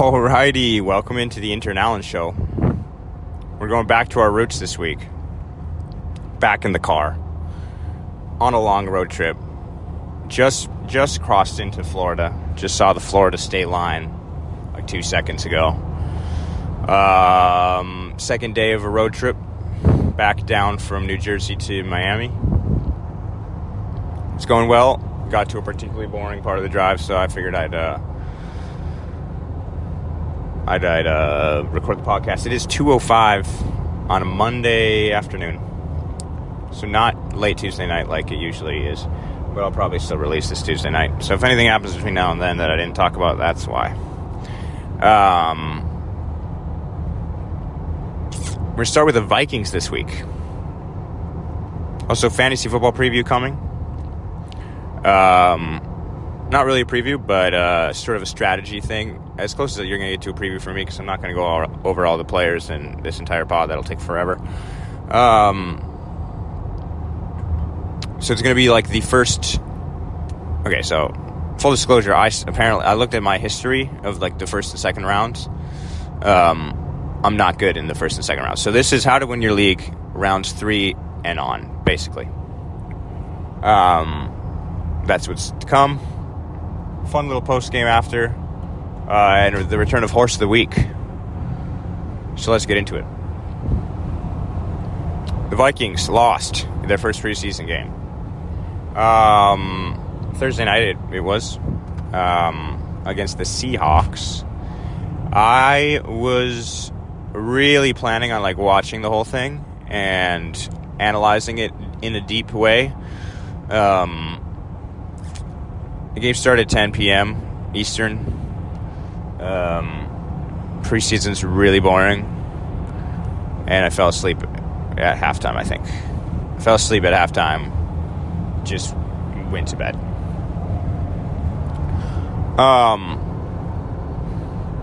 Alrighty, welcome into the Intern Allen Show. We're going back to our roots this week. Back in the car, on a long road trip. Just just crossed into Florida. Just saw the Florida state line like two seconds ago. Um, second day of a road trip back down from New Jersey to Miami. It's going well. Got to a particularly boring part of the drive, so I figured I'd uh, I'd, I'd uh, record the podcast. It is 2:05 on a Monday afternoon, so not late Tuesday night like it usually is. But I'll probably still release this Tuesday night. So if anything happens between now and then that I didn't talk about, that's why. Um, we're gonna start with the Vikings this week. Also, fantasy football preview coming. Um, not really a preview, but uh, sort of a strategy thing. As close as you're going to get to a preview for me, because I'm not going to go all, over all the players in this entire pod. That'll take forever. Um, so it's going to be like the first. Okay, so full disclosure, I apparently I looked at my history of like the first and second rounds. Um, I'm not good in the first and second rounds. So this is how to win your league rounds three and on, basically. Um, that's what's to come fun little post game after, uh, and the return of Horse of the Week. So let's get into it. The Vikings lost their first preseason game. Um, Thursday night it, it was um, against the Seahawks. I was really planning on like watching the whole thing and analyzing it in a deep way. Um, the game started at 10 p.m. Eastern. Um, preseason's really boring, and I fell asleep at halftime. I think I fell asleep at halftime. Just went to bed. Um.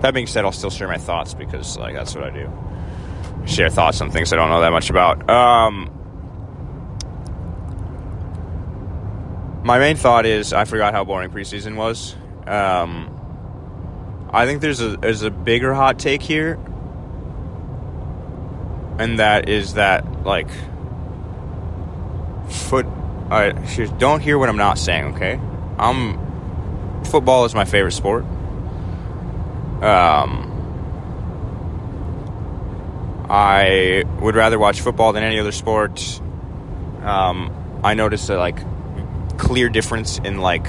That being said, I'll still share my thoughts because, like, that's what I do. Share thoughts on things I don't know that much about. Um, my main thought is I forgot how boring preseason was. Um, I think there's a there's a bigger hot take here, and that is that like foot. I don't hear what I'm not saying. Okay, I'm football is my favorite sport. Um, I would rather watch football than any other sport. Um, I noticed that like clear difference in like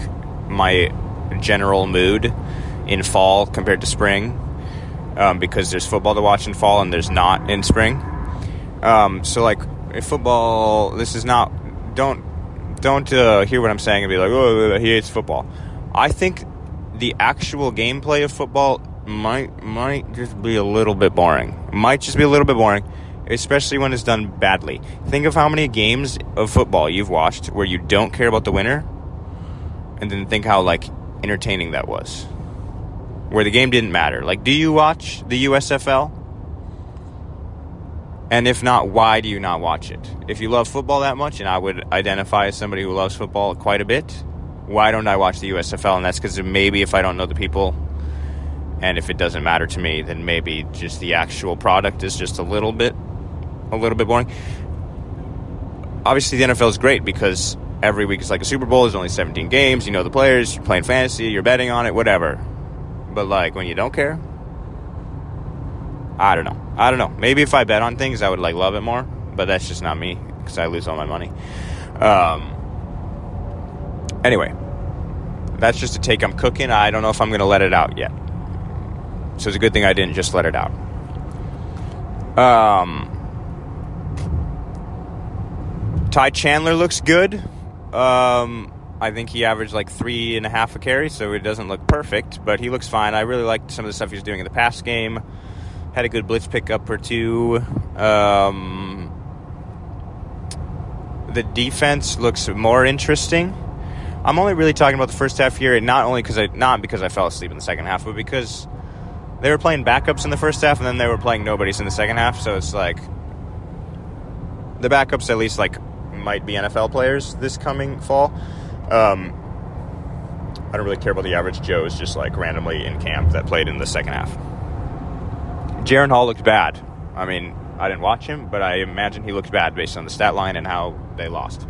my general mood in fall compared to spring um, because there's football to watch in fall and there's not in spring. Um, so like football, this is not don't don't uh, hear what I'm saying and be like, oh, he hates football. I think the actual gameplay of football might might just be a little bit boring. Might just be a little bit boring especially when it's done badly. Think of how many games of football you've watched where you don't care about the winner, and then think how like entertaining that was. Where the game didn't matter. Like, do you watch the USFL? And if not, why do you not watch it? If you love football that much, and I would identify as somebody who loves football quite a bit, why don't I watch the USFL? And that's because maybe if I don't know the people, and if it doesn't matter to me, then maybe just the actual product is just a little bit a little bit boring. Obviously, the NFL is great because every week is like a Super Bowl. There's only 17 games. You know the players. You're playing fantasy. You're betting on it. Whatever. But like when you don't care, I don't know. I don't know. Maybe if I bet on things, I would like love it more. But that's just not me because I lose all my money. Um. Anyway, that's just a take I'm cooking. I don't know if I'm going to let it out yet. So it's a good thing I didn't just let it out. Um. Ty Chandler looks good. Um, I think he averaged like three and a half a carry, so it doesn't look perfect, but he looks fine. I really liked some of the stuff he was doing in the past game. Had a good blitz pickup or two. Um, the defense looks more interesting. I'm only really talking about the first half here, and not only because I not because I fell asleep in the second half, but because they were playing backups in the first half, and then they were playing nobodies in the second half. So it's like the backups at least like might be NFL players this coming fall. Um, I don't really care about the average Joes just like randomly in camp that played in the second half. Jaren Hall looked bad. I mean, I didn't watch him, but I imagine he looked bad based on the stat line and how they lost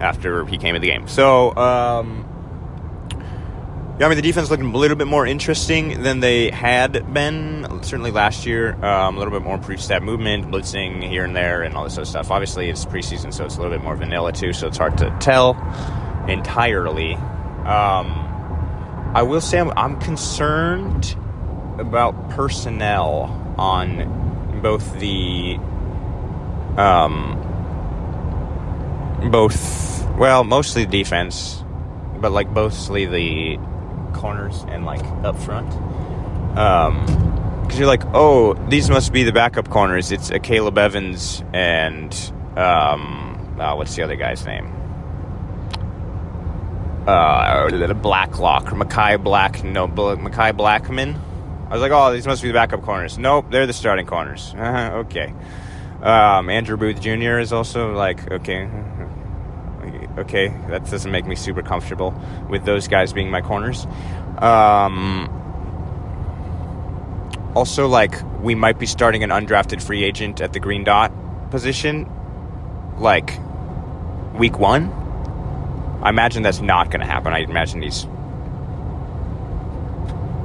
after he came in the game. So, um, yeah, I mean, the defense looked a little bit more interesting than they had been, certainly last year. Um, a little bit more pre-step movement, blitzing here and there, and all this other stuff. Obviously, it's preseason, so it's a little bit more vanilla, too, so it's hard to tell entirely. Um, I will say I'm, I'm concerned about personnel on both the um, both well mostly the defense but like mostly the corners and like up front um because you're like oh these must be the backup corners it's Akayleb Evans and um uh, what's the other guy's name uh blacklock or Mekhi black no Mekhi Blackmon I was like, oh, these must be the backup corners. Nope, they're the starting corners. Okay. Um, Andrew Booth Jr. is also like, okay, okay, that doesn't make me super comfortable with those guys being my corners. Um, also, like, we might be starting an undrafted free agent at the green dot position, like, week one. I imagine that's not going to happen. I imagine he's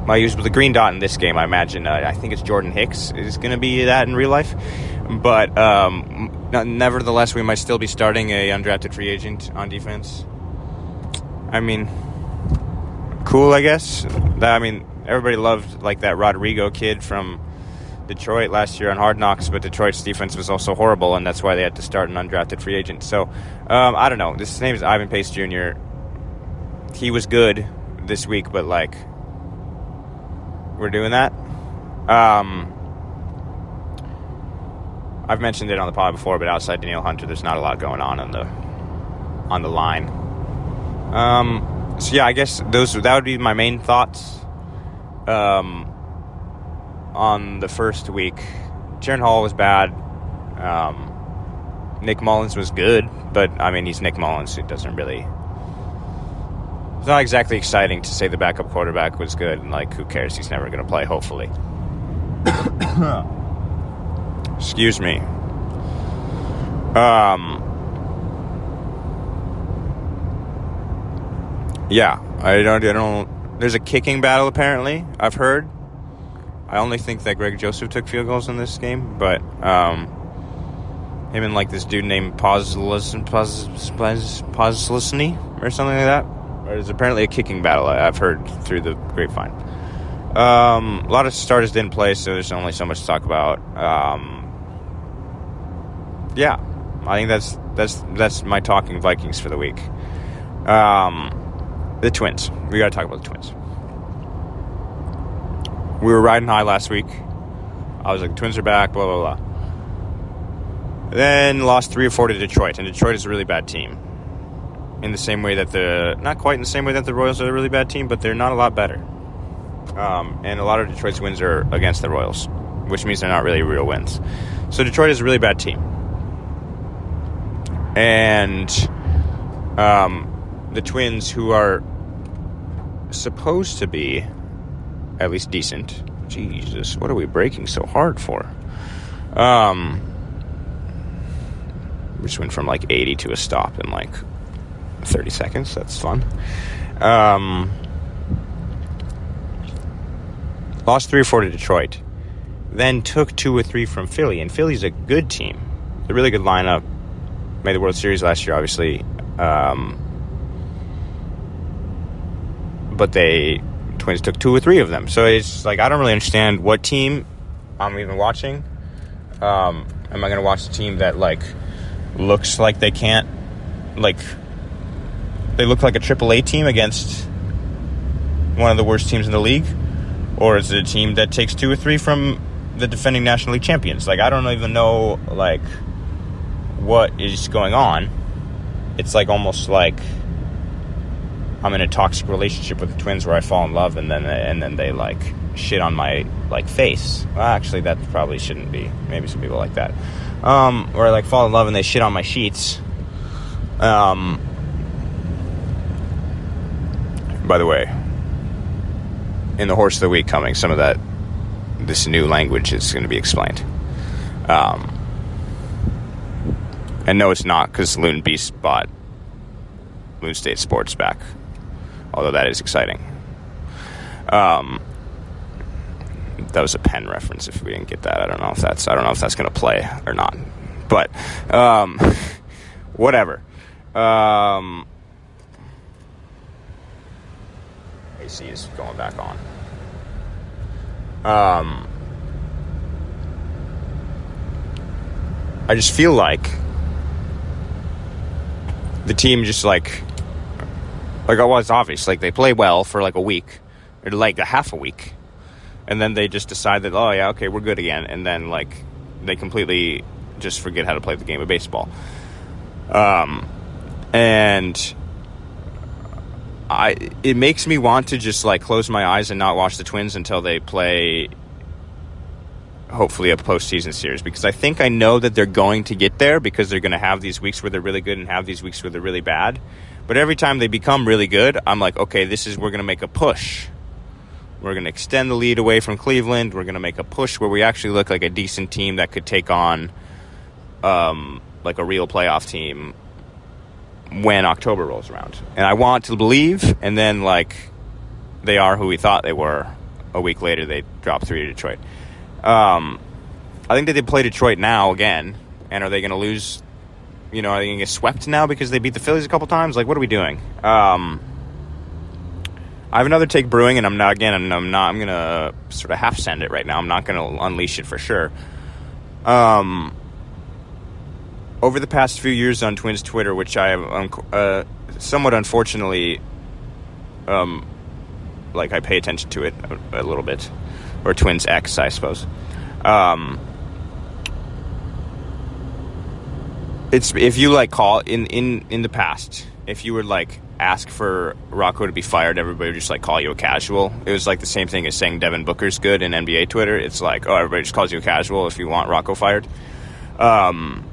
I use the green dot in this game. I imagine. Uh, I think it's Jordan Hicks is going to be that in real life, but um, nevertheless, we might still be starting a undrafted free agent on defense. I mean, cool, I guess. I mean, everybody loved like that Rodrigo kid from Detroit last year on Hard Knocks, but Detroit's defense was also horrible, and that's why they had to start an undrafted free agent. So um, I don't know. This his name is Ivan Pace Jr. He was good this week, but like we're doing that. Um, I've mentioned it on the pod before, but outside Danielle Hunter, there's not a lot going on on the on the line. Um, so yeah, I guess those that would be my main thoughts. Um, on the first week, Jaren Hall was bad. Um, Nick Mullens was good, but I mean he's Nick Mullens. It doesn't really it's not exactly exciting to say the backup quarterback was good and like who cares? He's never going to play hopefully. Excuse me. Um yeah i don't i don't there's a kicking battle apparently i've heard. I only think that greg joseph took field goals in this game but um him and like this dude named Poslusny or something like that there's apparently a kicking battle I've heard through the grapevine. Um, a lot of starters didn't play, so there's only so much to talk about. Um, yeah, I think that's that's that's my talking Vikings for the week. Um, the Twins. We got to talk about the Twins. We were riding high last week. I was like, Twins are back. Blah blah blah. Then lost three or four to Detroit, and Detroit is a really bad team in the same way that the not quite in the same way that the Royals are a really bad team, but they're not a lot better. Um, and a lot of Detroit's wins are against the Royals, which means they're not really real wins. So Detroit is a really bad team, and um, the Twins, who are supposed to be at least decent. Jesus, what are we breaking so hard for? Um, we just went from like 80 to a stop in like 30 seconds. That's fun. Um, lost three or four to Detroit. Then took two or three from Philly, and Philly's a good team. a really good lineup. Made the World Series last year, obviously. Um, but they Twins took two or three of them. So it's like I don't really understand what team I'm even watching. Um, am I going to watch a team that like looks like they can't like they look like a AAA team against one of the worst teams in the league, or is it a team that takes two or three from the defending National League champions? Like I don't even know like what is going on. It's like almost like I'm in a toxic relationship with the twins where I fall in love and then and then they like shit on my like face. Well, actually, that probably shouldn't be. Maybe some people like that. Um, where I like fall in love and they shit on my sheets. Um, by the way, in the horse of the week coming, some of that this new language is going to be explained. Um, and no, it's not because Loon Beast bought Loon State Sports back, although that is exciting. Um, that was a pen reference. If we didn't get that, I don't know if that's I don't know if that's going to play or not. But um, whatever. Um, AC is going back on. Um, I just feel like the team just like like it was obvious. Like they play well for like a week or like a half a week, and then they just decide that oh yeah okay we're good again, and then like they completely just forget how to play the game of baseball. Um, and I it makes me want to just like close my eyes and not watch the Twins until they play hopefully a postseason series because I think I know that they're going to get there because they're going to have these weeks where they're really good and have these weeks where they're really bad. But every time they become really good, I'm like, okay, this is we're going to make a push. We're going to extend the lead away from Cleveland. We're going to make a push where we actually look like a decent team that could take on um, like a real playoff team when October rolls around. And I want to believe, and then like they are who we thought they were. A week later, they dropped three to Detroit. Um, I think that they play Detroit now again, and are they going to lose? You know, are they going to get swept now because they beat the Phillies a couple times? Like, what are we doing? Um, I have another take brewing, and I'm not again. I'm not. I'm going to sort of half send it right now. I'm not going to unleash it for sure. Um, over the past few years on Twins Twitter, which I um, uh, somewhat unfortunately, um, like I pay attention to it a, a little bit or Twins X, I suppose. Um, it's if you like call in in in the past, if you would like ask for Rocco to be fired, everybody would just like call you a casual. It was like the same thing as saying Devin Booker's good in NBA Twitter. It's like oh, everybody just calls you a casual if you want Rocco fired. Um,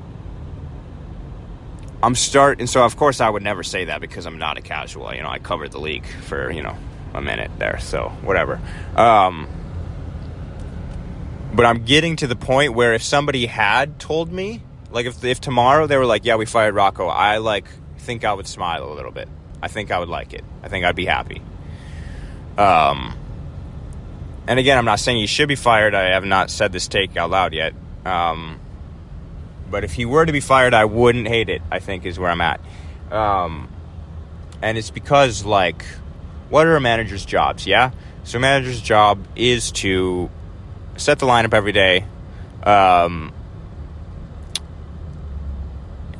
I'm starting, so of course I would never say that because I'm not a casual. You know, I covered the league for you know a minute there, so whatever. Um, but I'm getting to the point where if somebody had told me, like if if tomorrow they were like, "Yeah, we fired Rocco," I like think I would smile a little bit. I think I would like it. I think I'd be happy. Um, and again, I'm not saying he should be fired. I have not said this take out loud yet. Um, but if he were to be fired, I wouldn't hate it. I think is where I'm at. Um, and it's because like, what are a manager's jobs? Yeah, so a manager's job is to set the lineup every day. Um,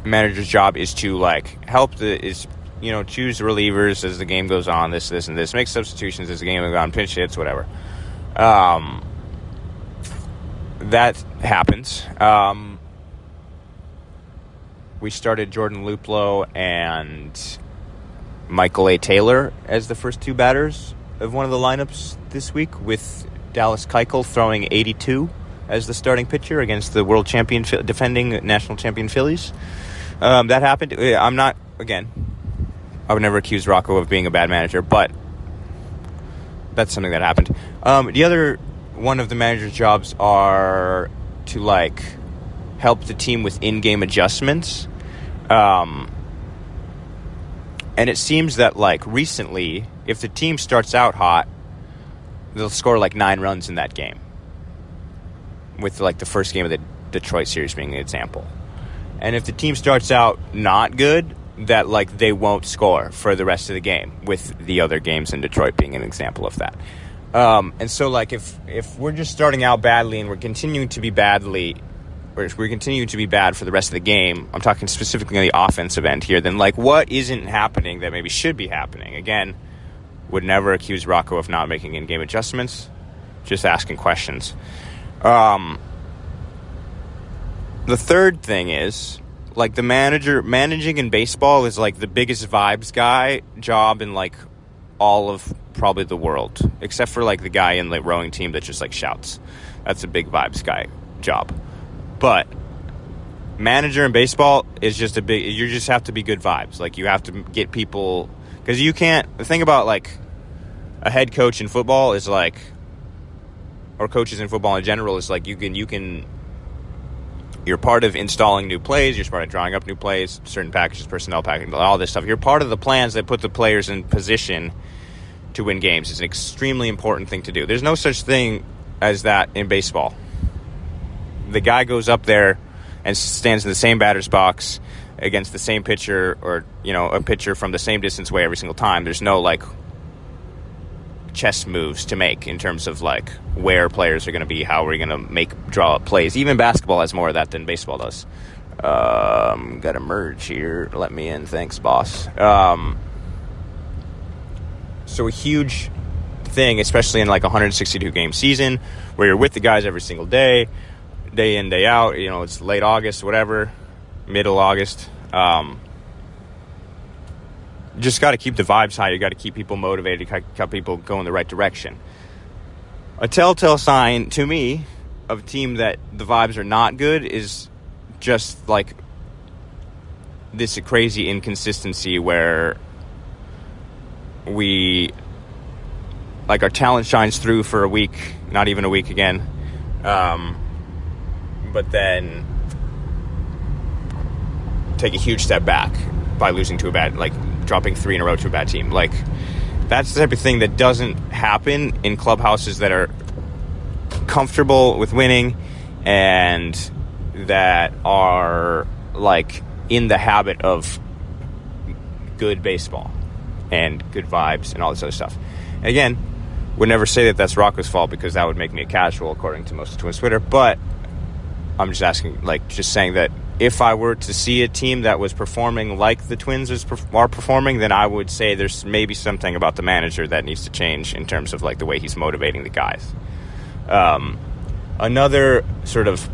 manager's job is to like help the is you know choose relievers as the game goes on. This this and this make substitutions as the game goes on. Pinch hits, whatever. Um, that happens. Um, we started Jordan Luplow and Michael A. Taylor as the first two batters of one of the lineups this week with Dallas Keuchel throwing 82 as the starting pitcher against the world champion, defending national champion Phillies. Um, that happened. Uh, I'm not again. I would never accuse Rocco of being a bad manager, but that's something that happened. Um, the other one of the manager's jobs are to like help the team with in-game adjustments. Um, and it seems that like recently, if the team starts out hot, they'll score like nine runs in that game. With like the first game of the Detroit series being an example. And if the team starts out not good, that like they won't score for the rest of the game. With the other games in Detroit being an example of that. Um, and so like if if we're just starting out badly and we're continuing to be badly or we're continuing to be bad for the rest of the game, I'm talking specifically on the offensive end here, then like what isn't happening that maybe should be happening? Again, would never accuse Rocco of not making in game adjustments, just asking questions. Um, the third thing is like the manager managing in baseball is like the biggest vibes guy job in like all of probably the world, except for like the guy in the rowing team that just like shouts. That's a big vibes guy job. But manager in baseball is just a big you just have to be good vibes. Like you have to get people because you can't the thing about like a head coach in football is like, or coaches in football in general is like you can you can. You're part of installing new plays. You're part of drawing up new plays, certain packages, personnel packages, all this stuff. You're part of the plans that put the players in position to win games. It's an extremely important thing to do. There's no such thing as that in baseball. The guy goes up there and stands in the same batter's box against the same pitcher or you know a pitcher from the same distance away every single time. There's no like chess moves to make in terms of like where players are going to be, how we're going to make draw up plays. Even basketball has more of that than baseball does. Um, got to merge here. Let me in. Thanks, boss. Um, so a huge thing, especially in like a 162 game season where you're with the guys every single day, day in day out. You know, it's late August, whatever, middle August. Um, just got to keep the vibes high. You got to keep people motivated. Keep people going the right direction. A telltale sign to me of a team that the vibes are not good is just like this crazy inconsistency where we like our talent shines through for a week, not even a week again, um, but then take a huge step back by losing to a bad, like dropping three in a row to a bad team. Like that's the type of thing that doesn't happen in clubhouses that are comfortable with winning and that are like in the habit of good baseball and good vibes and all this other stuff. And again, would never say that that's Rocco's fault because that would make me a casual according to most of Twins Twitter. But I'm just asking, like, just saying that if I were to see a team that was performing like the Twins are performing, then I would say there's maybe something about the manager that needs to change in terms of like the way he's motivating the guys. Um, another sort of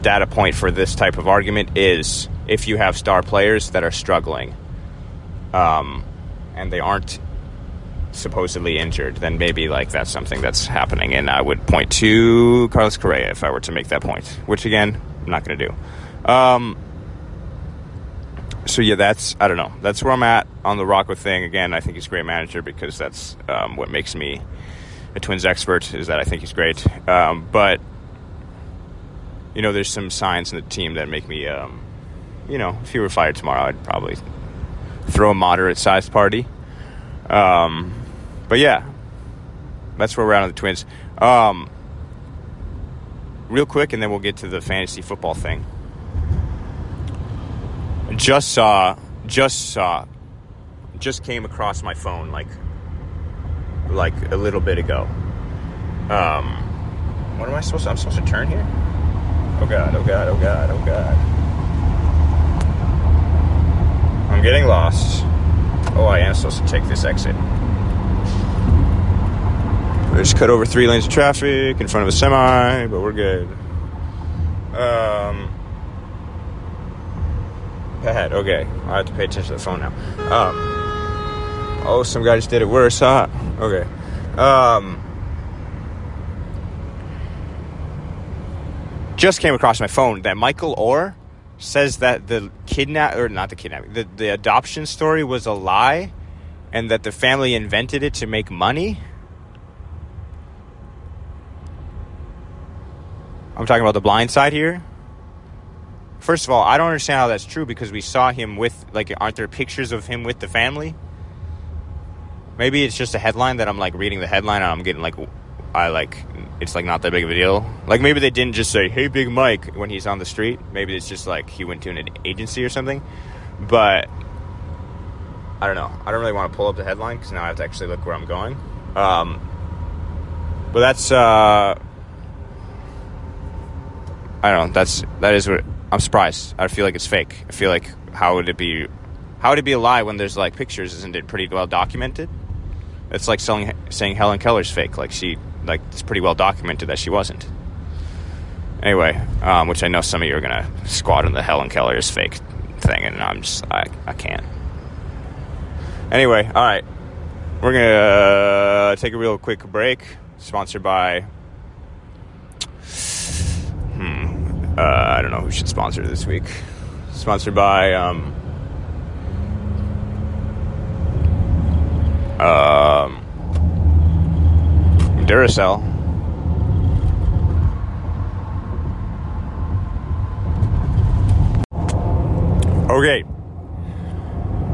data point for this type of argument is if you have star players that are struggling. Um, and they aren't supposedly injured, then maybe like that's something that's happening. And I would point to Carlos Correa if I were to make that point, which again, I'm not going to do. Um, so yeah, that's I don't know. That's where I'm at on the Rocco thing. Again, I think he's a great manager because that's um, what makes me a Twins expert. Is that I think he's great. Um, but you know, there's some signs in the team that make me, um, you know, if he were fired tomorrow, I'd probably throw a moderate sized party. Um, but yeah, that's where we're at on the Twins. Um, real quick, and then we'll get to the fantasy football thing. Just saw, just saw, just came across my phone like, like a little bit ago. Um, what am I supposed to? I'm supposed to turn here. Oh god! Oh god! Oh god! Oh god! I'm getting lost. Oh, I am supposed to take this exit. We just cut over three lanes of traffic in front of a semi, but we're good. Um, bad. Okay, I have to pay attention to the phone now. Um, oh, some guy just did it worse. Huh? Okay. Um, just came across my phone that Michael Oher says that the kidnap or not the kidnapping, the, the adoption story was a lie and that the family invented it to make money. I'm talking about the blind side here. First of all, I don't understand how that's true because we saw him with like aren't there pictures of him with the family? Maybe it's just a headline that I'm like reading the headline and I'm getting like I like it's like not that big of a deal. Like maybe they didn't just say "Hey, Big Mike" when he's on the street. Maybe it's just like he went to an agency or something. But I don't know. I don't really want to pull up the headline because now I have to actually look where I'm going. Um, but that's uh, I don't know. That's that is what I'm surprised. I feel like it's fake. I feel like how would it be? How would it be a lie when there's like pictures? Isn't it pretty well documented? It's like selling, saying Helen Keller's fake. Like she like it's pretty well documented that she wasn't. Anyway, um, which I know some of you are gonna squat on the Helen Keller is fake thing, and I'm just I I can't. Anyway, all right, we're gonna uh, take a real quick break. Sponsored by. Hmm. Uh, I don't know who should sponsor this week. Sponsored by. Um, um, Duracell. Okay.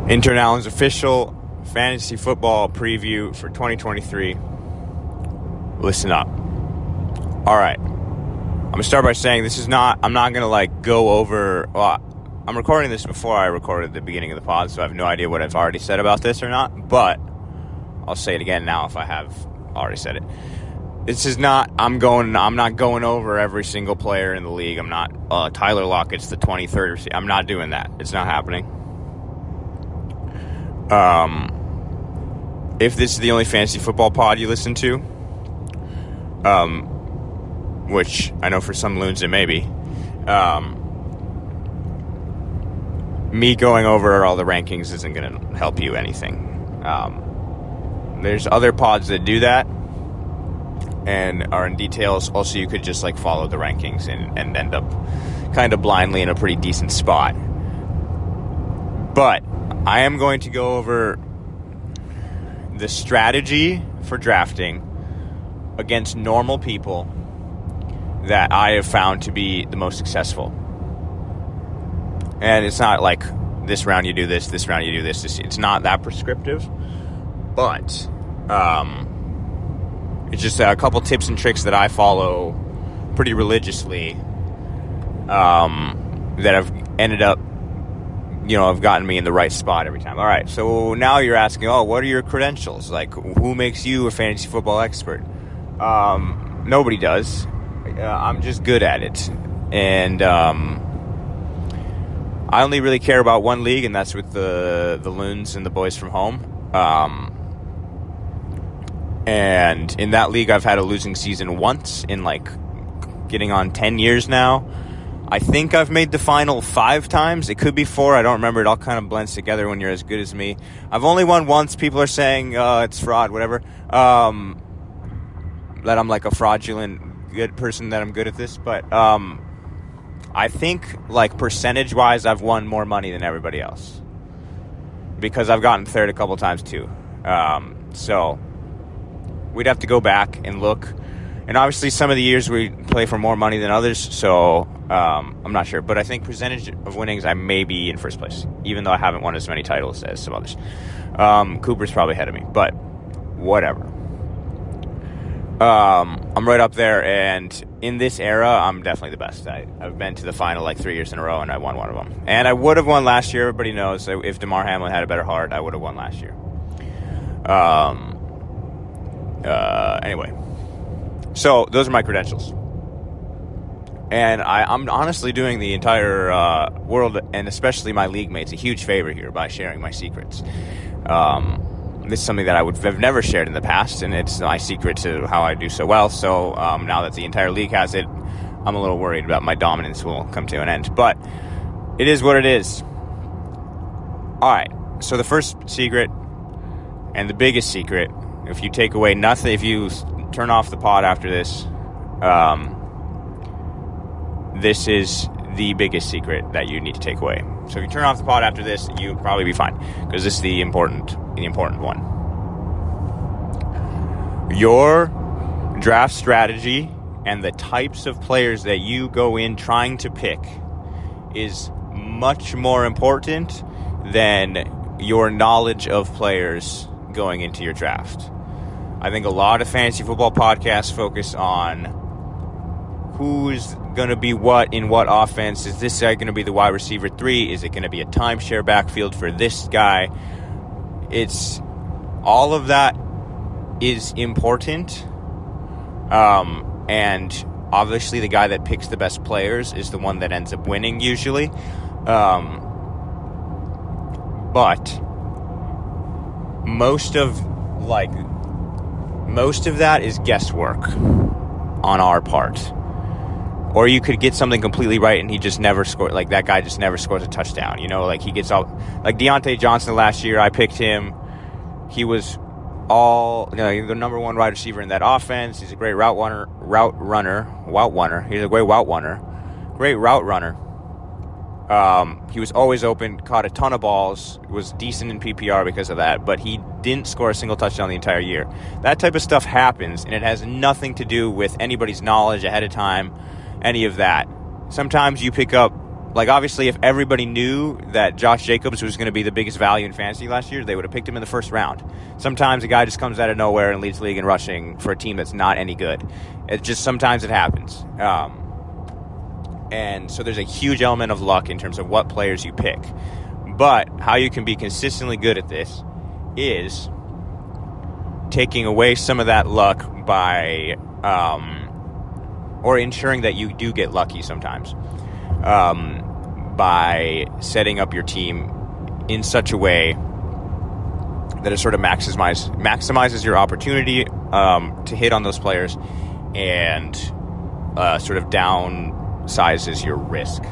Intern Allen's official fantasy football preview for 2023. Listen up. All right. I'm gonna start by saying this is not. I'm not gonna like go over. Well, I'm recording this before I recorded the beginning of the pod, so I have no idea what I've already said about this or not. But I'll say it again now if I have already said it. This is not. I'm going. I'm not going over every single player in the league. I'm not. Uh, Tyler Lockett's the 23rd. I'm not doing that. It's not happening. Um, if this is the only fantasy football pod you listen to, um, which I know for some loons it may be, um, me going over all the rankings isn't going to help you anything. Um, there's other pods that do that and are in details. Also, you could just like follow the rankings and, and end up kind of blindly in a pretty decent spot. But I am going to go over the strategy for drafting against normal people that I have found to be the most successful. And it's not like this round you do this, this round you do this. It's not that prescriptive, but um, it's just a couple tips and tricks that I follow pretty religiously um, that have ended up, you know, have gotten me in the right spot every time. All right, so now you're asking, oh, what are your credentials? Like, who makes you a fantasy football expert? Um, nobody does. Uh, I'm just good at it, and um, I only really care about one league, and that's with the the loons and the boys from home. Um, and in that league, I've had a losing season once in like getting on ten years now. I think I've made the final five times. It could be four. I don't remember. It all kind of blends together when you're as good as me. I've only won once. People are saying uh, it's fraud, whatever. Um, that I'm like a fraudulent good person. That I'm good at this, but um, I think like percentage wise, I've won more money than everybody else because I've gotten third a couple times too. Um, so we'd have to go back and look. And obviously, some of the years we play for more money than others, so um, I'm not sure. But I think percentage of winnings, I may be in first place, even though I haven't won as many titles as some others. Um, Cooper's probably ahead of me, but whatever. Um, I'm right up there, and in this era, I'm definitely the best. I, have been to the final like three years in a row, and I won one of them. And I would have won last year. Everybody knows if Damar Hamlin had a better heart, I would have won last year. Um. Uh. Anyway, so those are my credentials, and I, I'm honestly doing the entire uh, world, and especially my league mates, a huge favor here by sharing my secrets. Um this is something that I would have never shared in the past, and it's my secret to how I do so well. So um, now that the entire league has it, I'm a little worried about my dominance will come to an end. But it is what it is. All right. So the first secret and the biggest secret, if you take away nothing, if you turn off the pod after this, um, this is the biggest secret that you need to take away. So if you turn off the pod after this, you'll probably be fine because this is the important, the important one. Your draft strategy and the types of players that you go in trying to pick is much more important than your knowledge of players going into your draft. I think a lot of fantasy football podcasts focus on who's going to be what in what offense. Is this guy going to be the wide receiver three? Is it going to be a timeshare backfield for this guy? It's all of that is important. Um, and obviously, the guy that picks the best players is the one that ends up winning usually. Um, but most of like most of that is guesswork on our part or you could get something completely right and he just never scored. Like that guy just never scores a touchdown. You know, like he gets all like Diontae Johnson last year. I picked him. He was all you know, the number one wide receiver in that offense. He's a great route runner. Route runner. Route runner. He's a great route runner. Great route runner. Um, he was always open. Caught a ton of balls. Was decent in PPR because of that. But he didn't score a single touchdown the entire year. That type of stuff happens, and it has nothing to do with anybody's knowledge ahead of time, any of that. Sometimes you pick up, like, obviously, if everybody knew that Josh Jacobs was going to be the biggest value in fantasy last year, they would have picked him in the first round. Sometimes a guy just comes out of nowhere and leads the league in rushing for a team that's not any good. It just sometimes it happens. Um, and so there's a huge element of luck in terms of what players you pick. But how you can be consistently good at this is taking away some of that luck by, um, or ensuring that you do get lucky sometimes um, by setting up your team in such a way that it sort of maximizes maximizes your opportunity um, to hit on those players and uh, sort of downsizes your risk.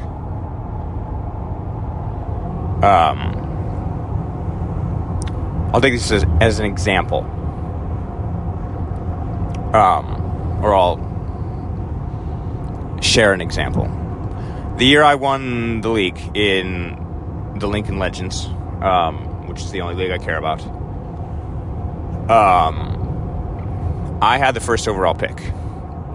Um, I'll take this as, as an example. Um, or I'll share an example. The year I won the league in the Lincoln Legends, um, which is the only league I care about, um, I had the first overall pick.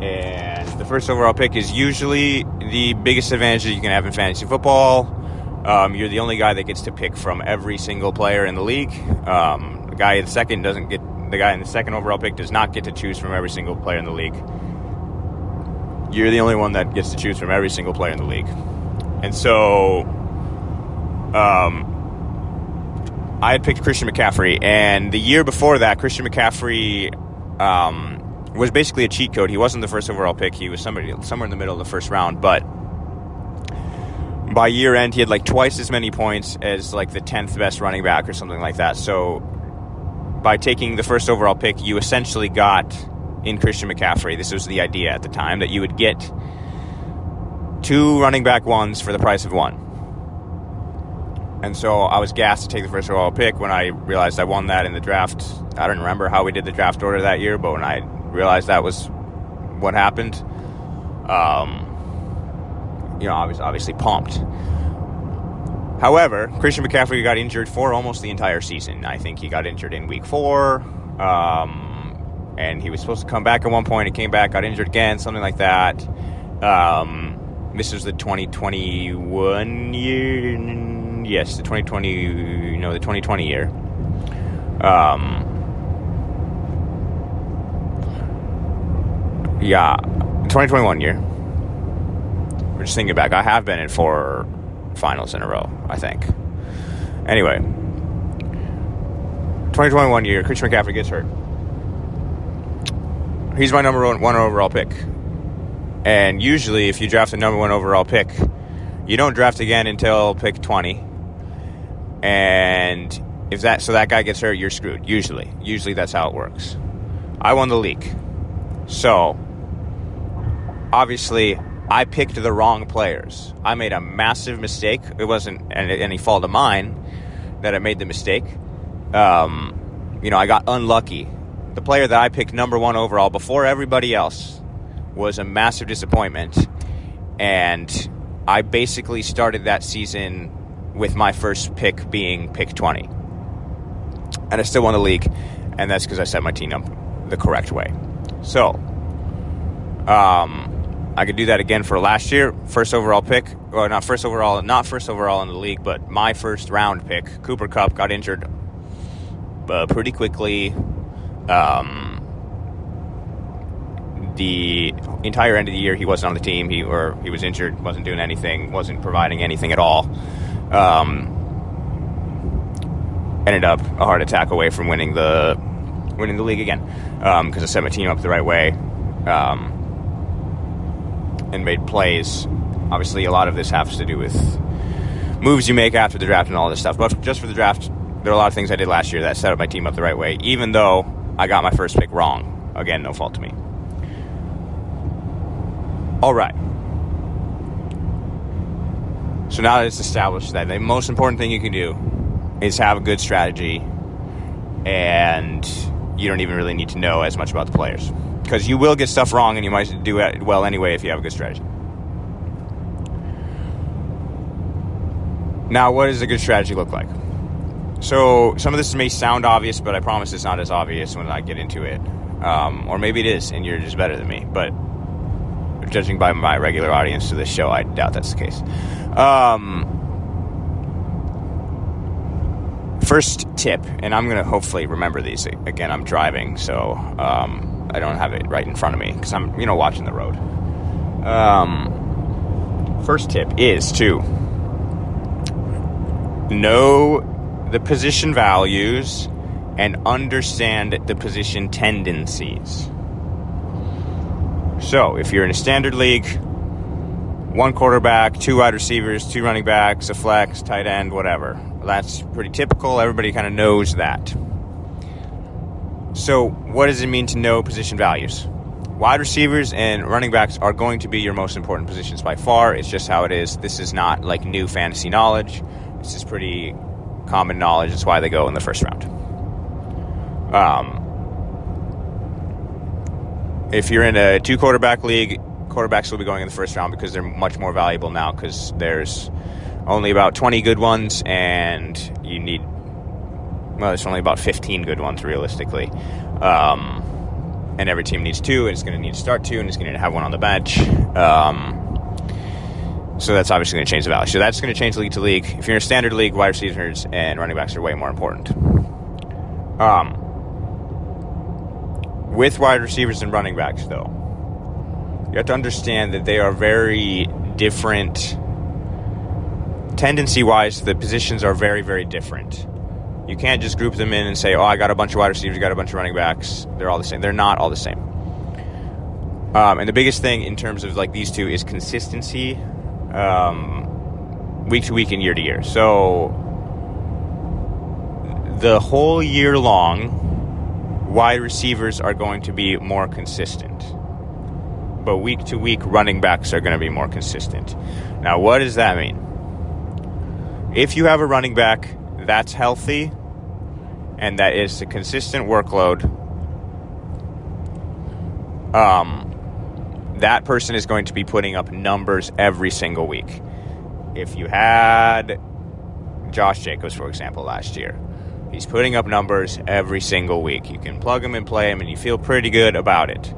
And the first overall pick is usually the biggest advantage that you can have in fantasy football um, you're the only guy that gets to pick from every single player in the league. Um, the guy in second doesn't get the guy in the second overall pick does not get to choose from every single player in the league. You're the only one that gets to choose from every single player in the league, and so um, I had picked Christian McCaffrey, and the year before that, Christian McCaffrey um, was basically a cheat code. He wasn't the first overall pick; he was somebody somewhere in the middle of the first round, but by year end, he had like twice as many points as like the 10th best running back or something like that. So by taking the first overall pick, you essentially got in Christian McCaffrey. This was the idea at the time that you would get two running back ones for the price of one. And so I was gassed to take the first overall pick when I realized I won that in the draft. I don't remember how we did the draft order that year, but when I realized that was what happened, um, you know, obviously, obviously pumped. However, Christian McCaffrey got injured for almost the entire season. I think he got injured in week four, um, and he was supposed to come back at one point. He came back, got injured again, something like that. Um, was the 2021 year. Yes, the 2020. No, the 2020 year. Um, yeah, 2021 year We're just thinking back, I have been in four finals in a row, I think. Anyway, 2021 year, Christian McCaffrey gets hurt. He's my number one, overall pick. And usually, if you draft a number one overall pick, you don't draft again until pick 20. And if that so that guy gets hurt, you're screwed. Usually, usually that's how it works. I won the league, so obviously I picked the wrong players. I made a massive mistake. It wasn't any fault of mine that I made the mistake. Um, you know, I got unlucky. The player that I picked number one overall before everybody else was a massive disappointment. And I basically started that season with my first pick being pick 20. And I still won the league, and that's because I set my team up the correct way. So, um, I could do that again for last year. First overall pick, or not first overall, not first overall in the league, but my first round pick. Cooper Kupp got injured uh, pretty quickly. Um, the entire end of the year, he wasn't on the team. He or he was injured, wasn't doing anything, wasn't providing anything at all. Um, ended up a heart attack away from winning the winning the league again because um, I set my team up the right way. Um, and made plays. Obviously, a lot of this has to do with moves you make after the draft and all this stuff. But just for the draft, there are a lot of things I did last year that set up my team up the right way, even though I got my first pick wrong. Again, no fault to me. All right. So now that it's established that the most important thing you can do is have a good strategy, and you don't even really need to know as much about the players because you will get stuff wrong and you might do it well anyway if you have a good strategy. Now, what does a good strategy look like? So some of this may sound obvious, but I promise it's not as obvious when I get into it. Um, or maybe it is, and you're just better than me. But judging by my regular audience to this show, I doubt that's the case. Um, first tip, and I'm going to hopefully remember these. Again, I'm driving, so um, I don't have it right in front of me because I'm, you know, watching the road. Um, first tip is to know the position values and understand the position tendencies. So, if you're in a standard league, one quarterback, two wide receivers, two running backs, a flex, tight end, whatever. That's pretty typical. Everybody kind of knows that. So, what does it mean to know position values? Wide receivers and running backs are going to be your most important positions by far. It's just how it is. This is not like new fantasy knowledge. This is pretty common knowledge. That's why they go in the first round. Um, if you're in a two quarterback league, quarterbacks will be going in the first round because they're much more valuable now because there's only about 20 good ones and you need, well, there's only about 15 good ones realistically. Um, and every team needs two, and it's going to need to start two, and it's going to have one on the bench. Um, so that's obviously going to change the value. So that's going to change league to league. If you're in a standard league, wide receivers and running backs are way more important. Um, with wide receivers and running backs, though, you have to understand that they are very different. Tendency wise, the positions are very, very different. You can't just group them in and say, oh, I got a bunch of wide receivers, I got a bunch of running backs. They're all the same. They're not all the same. Um, and the biggest thing in terms of like these two is consistency um, week to week and year to year. So the whole year long, wide receivers are going to be more consistent. But week to week, running backs are going to be more consistent. Now, what does that mean? If you have a running back that's healthy and that is a consistent workload, um, that person is going to be putting up numbers every single week. If you had Josh Jacobs, for example, last year, he's putting up numbers every single week. You can plug him and play him, and you feel pretty good about it.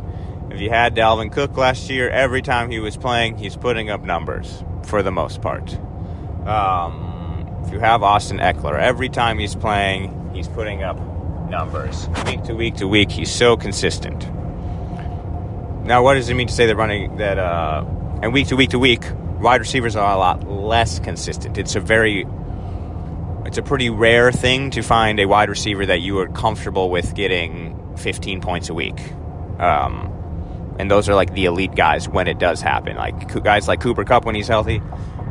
If you had Dalvin Cook last year, every time he was playing, he's putting up numbers for the most part. Um, if you have Austin Ekeler, every time he's playing, he's putting up numbers. Week to week to week, he's so consistent. Now, what does it mean to say that running that uh, and week to week to week, wide receivers are a lot less consistent? It's a very it's a pretty rare thing to find a wide receiver that you are comfortable with getting 15 points a week. Um, and those are like the elite guys when it does happen. Like guys like Cooper Kupp when he's healthy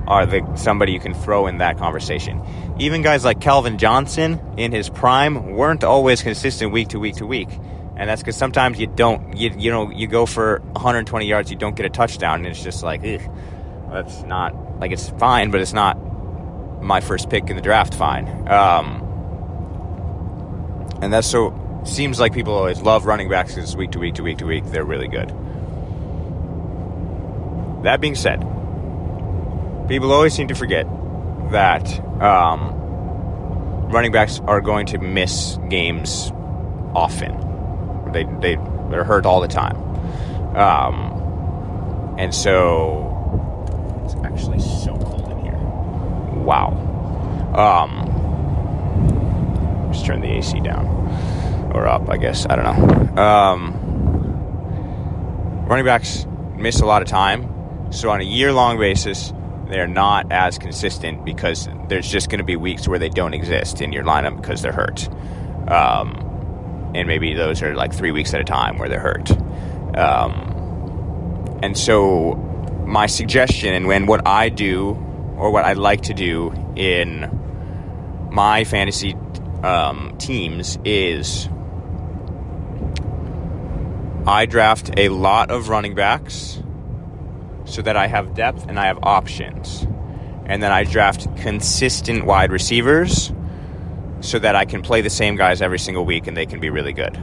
are the somebody you can throw in that conversation. Even guys like Calvin Johnson in his prime weren't always consistent week to week to week and that's because sometimes you don't you, you know you go for 120 yards you don't get a touchdown and it's just like ugh, that's not like it's fine but it's not my first pick in the draft fine. Um, and that's so seems like people always love running backs because week to week to week to week they're really good. That being said people always seem to forget that um, running backs are going to miss games often they they they're hurt all the time. Um, and so it's actually so cold in here. Wow. Um, just turn the AC down or up, I guess. I don't know. Um, running backs miss a lot of time, so on a year-long basis, they're not as consistent because there's just going to be weeks where they don't exist in your lineup because they're hurt. Um, and maybe those are like three weeks at a time where they're hurt. Um, and so, my suggestion and when what I do or what I like to do in my fantasy um, teams is I draft a lot of running backs so that I have depth and I have options. And then I draft consistent wide receivers so that I can play the same guys every single week and they can be really good.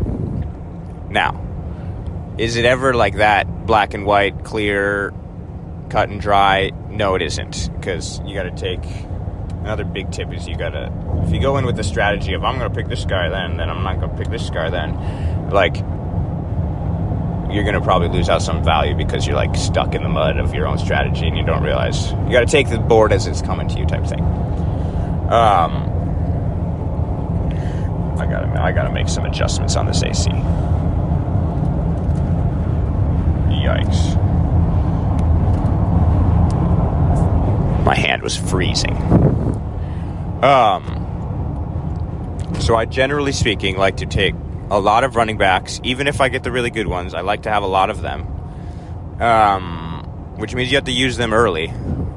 Now, is it ever like that black and white, clear, cut and dry? No, it isn't because you got to take another big tip is you gotta if you go in with the strategy of I'm gonna pick this guy then then I'm not gonna pick this guy then like you're gonna probably lose out some value because you're like stuck in the mud of your own strategy and you don't realize you gotta take the board as it's coming to you type thing. Um I gotta I gotta make some adjustments on this AC. Yikes. My hand was freezing. Um so I generally speaking like to take a lot of running backs, even if I get the really good ones, I like to have a lot of them. Um which means you have to use them early.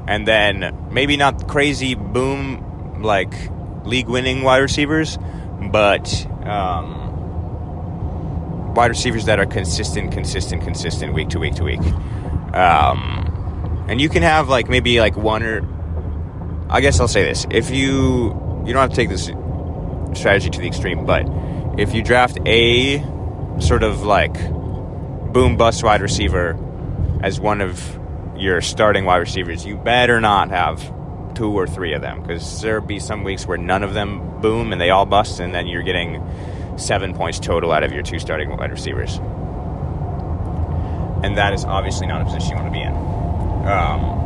And then maybe not crazy boom like league winning wide receivers, but um, wide receivers that are consistent, consistent, consistent week to week to week. Um, and you can have like maybe like one or I guess I'll say this: if you you don't have to take this strategy to the extreme, but if you draft a sort of like boom bust wide receiver as one of your starting wide receivers, you better not have two or three of them because there'll be some weeks where none of them boom and they all bust, and then you're getting seven points total out of your two starting wide receivers. And that is obviously not a position you want to be in. Um,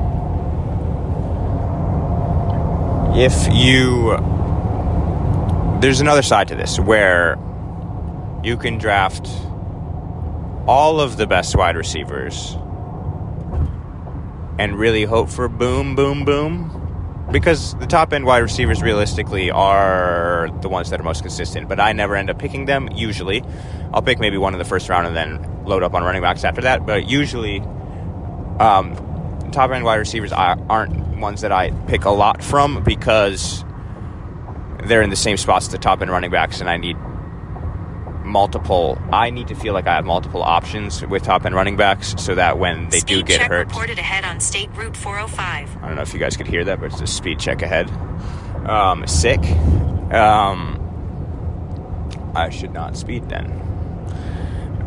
if you. There's another side to this where you can draft all of the best wide receivers and really hope for boom, boom, boom because the top end wide receivers realistically are the ones that are most consistent, but I never end up picking them usually. I'll pick maybe one in the first round and then load up on running backs after that, but usually um, top end wide receivers aren't ones that I pick a lot from because they're in the same spots as the top end running backs, and I need multiple. I need to feel like I have multiple options with top end running backs, so that when they speed do get check hurt, reported ahead on State Route 405. I don't know if you guys could hear that, but it's a speed check ahead. Um, sick. Um, I should not speed then.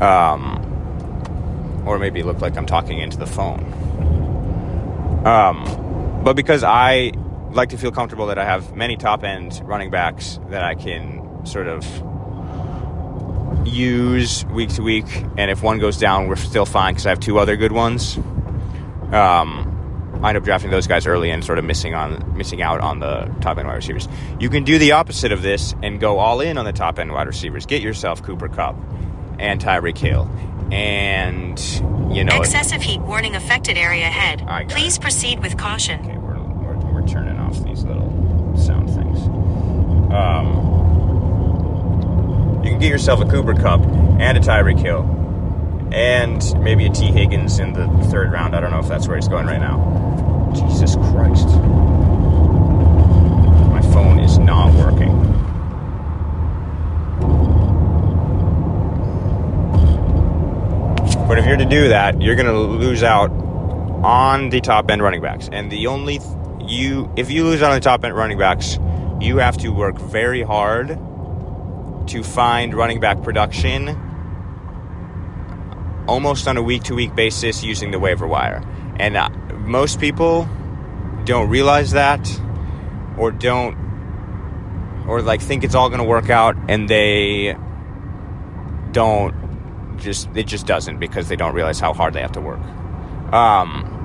Um, or maybe look like I'm talking into the phone. Um, but because I like to feel comfortable that I have many top end running backs that I can sort of use week to week, and if one goes down, we're still fine because I have two other good ones. Um, I end up drafting those guys early and sort of missing on missing out on the top end wide receivers. You can do the opposite of this and go all in on the top end wide receivers. Get yourself Cooper Kupp and Tyreek Hill, and you know Excessive heat warning affected area ahead. Please it. proceed with caution. Okay, we're, we're, we're turning off these little sound things. Um, can get yourself a Cooper Kupp and a Tyreek Hill, and maybe a Tee Higgins in the third round. I don't know if that's where he's going right now. Jesus Christ. My phone is not working. But if you're to do that, you're going to lose out on the top end running backs. And the only th- you if you lose out on the top end running backs, you have to work very hard to find running back production almost on a week to week basis using the waiver wire. And uh, most people don't realize that or don't or like think it's all going to work out and they don't just it just doesn't because they don't realize how hard they have to work. Um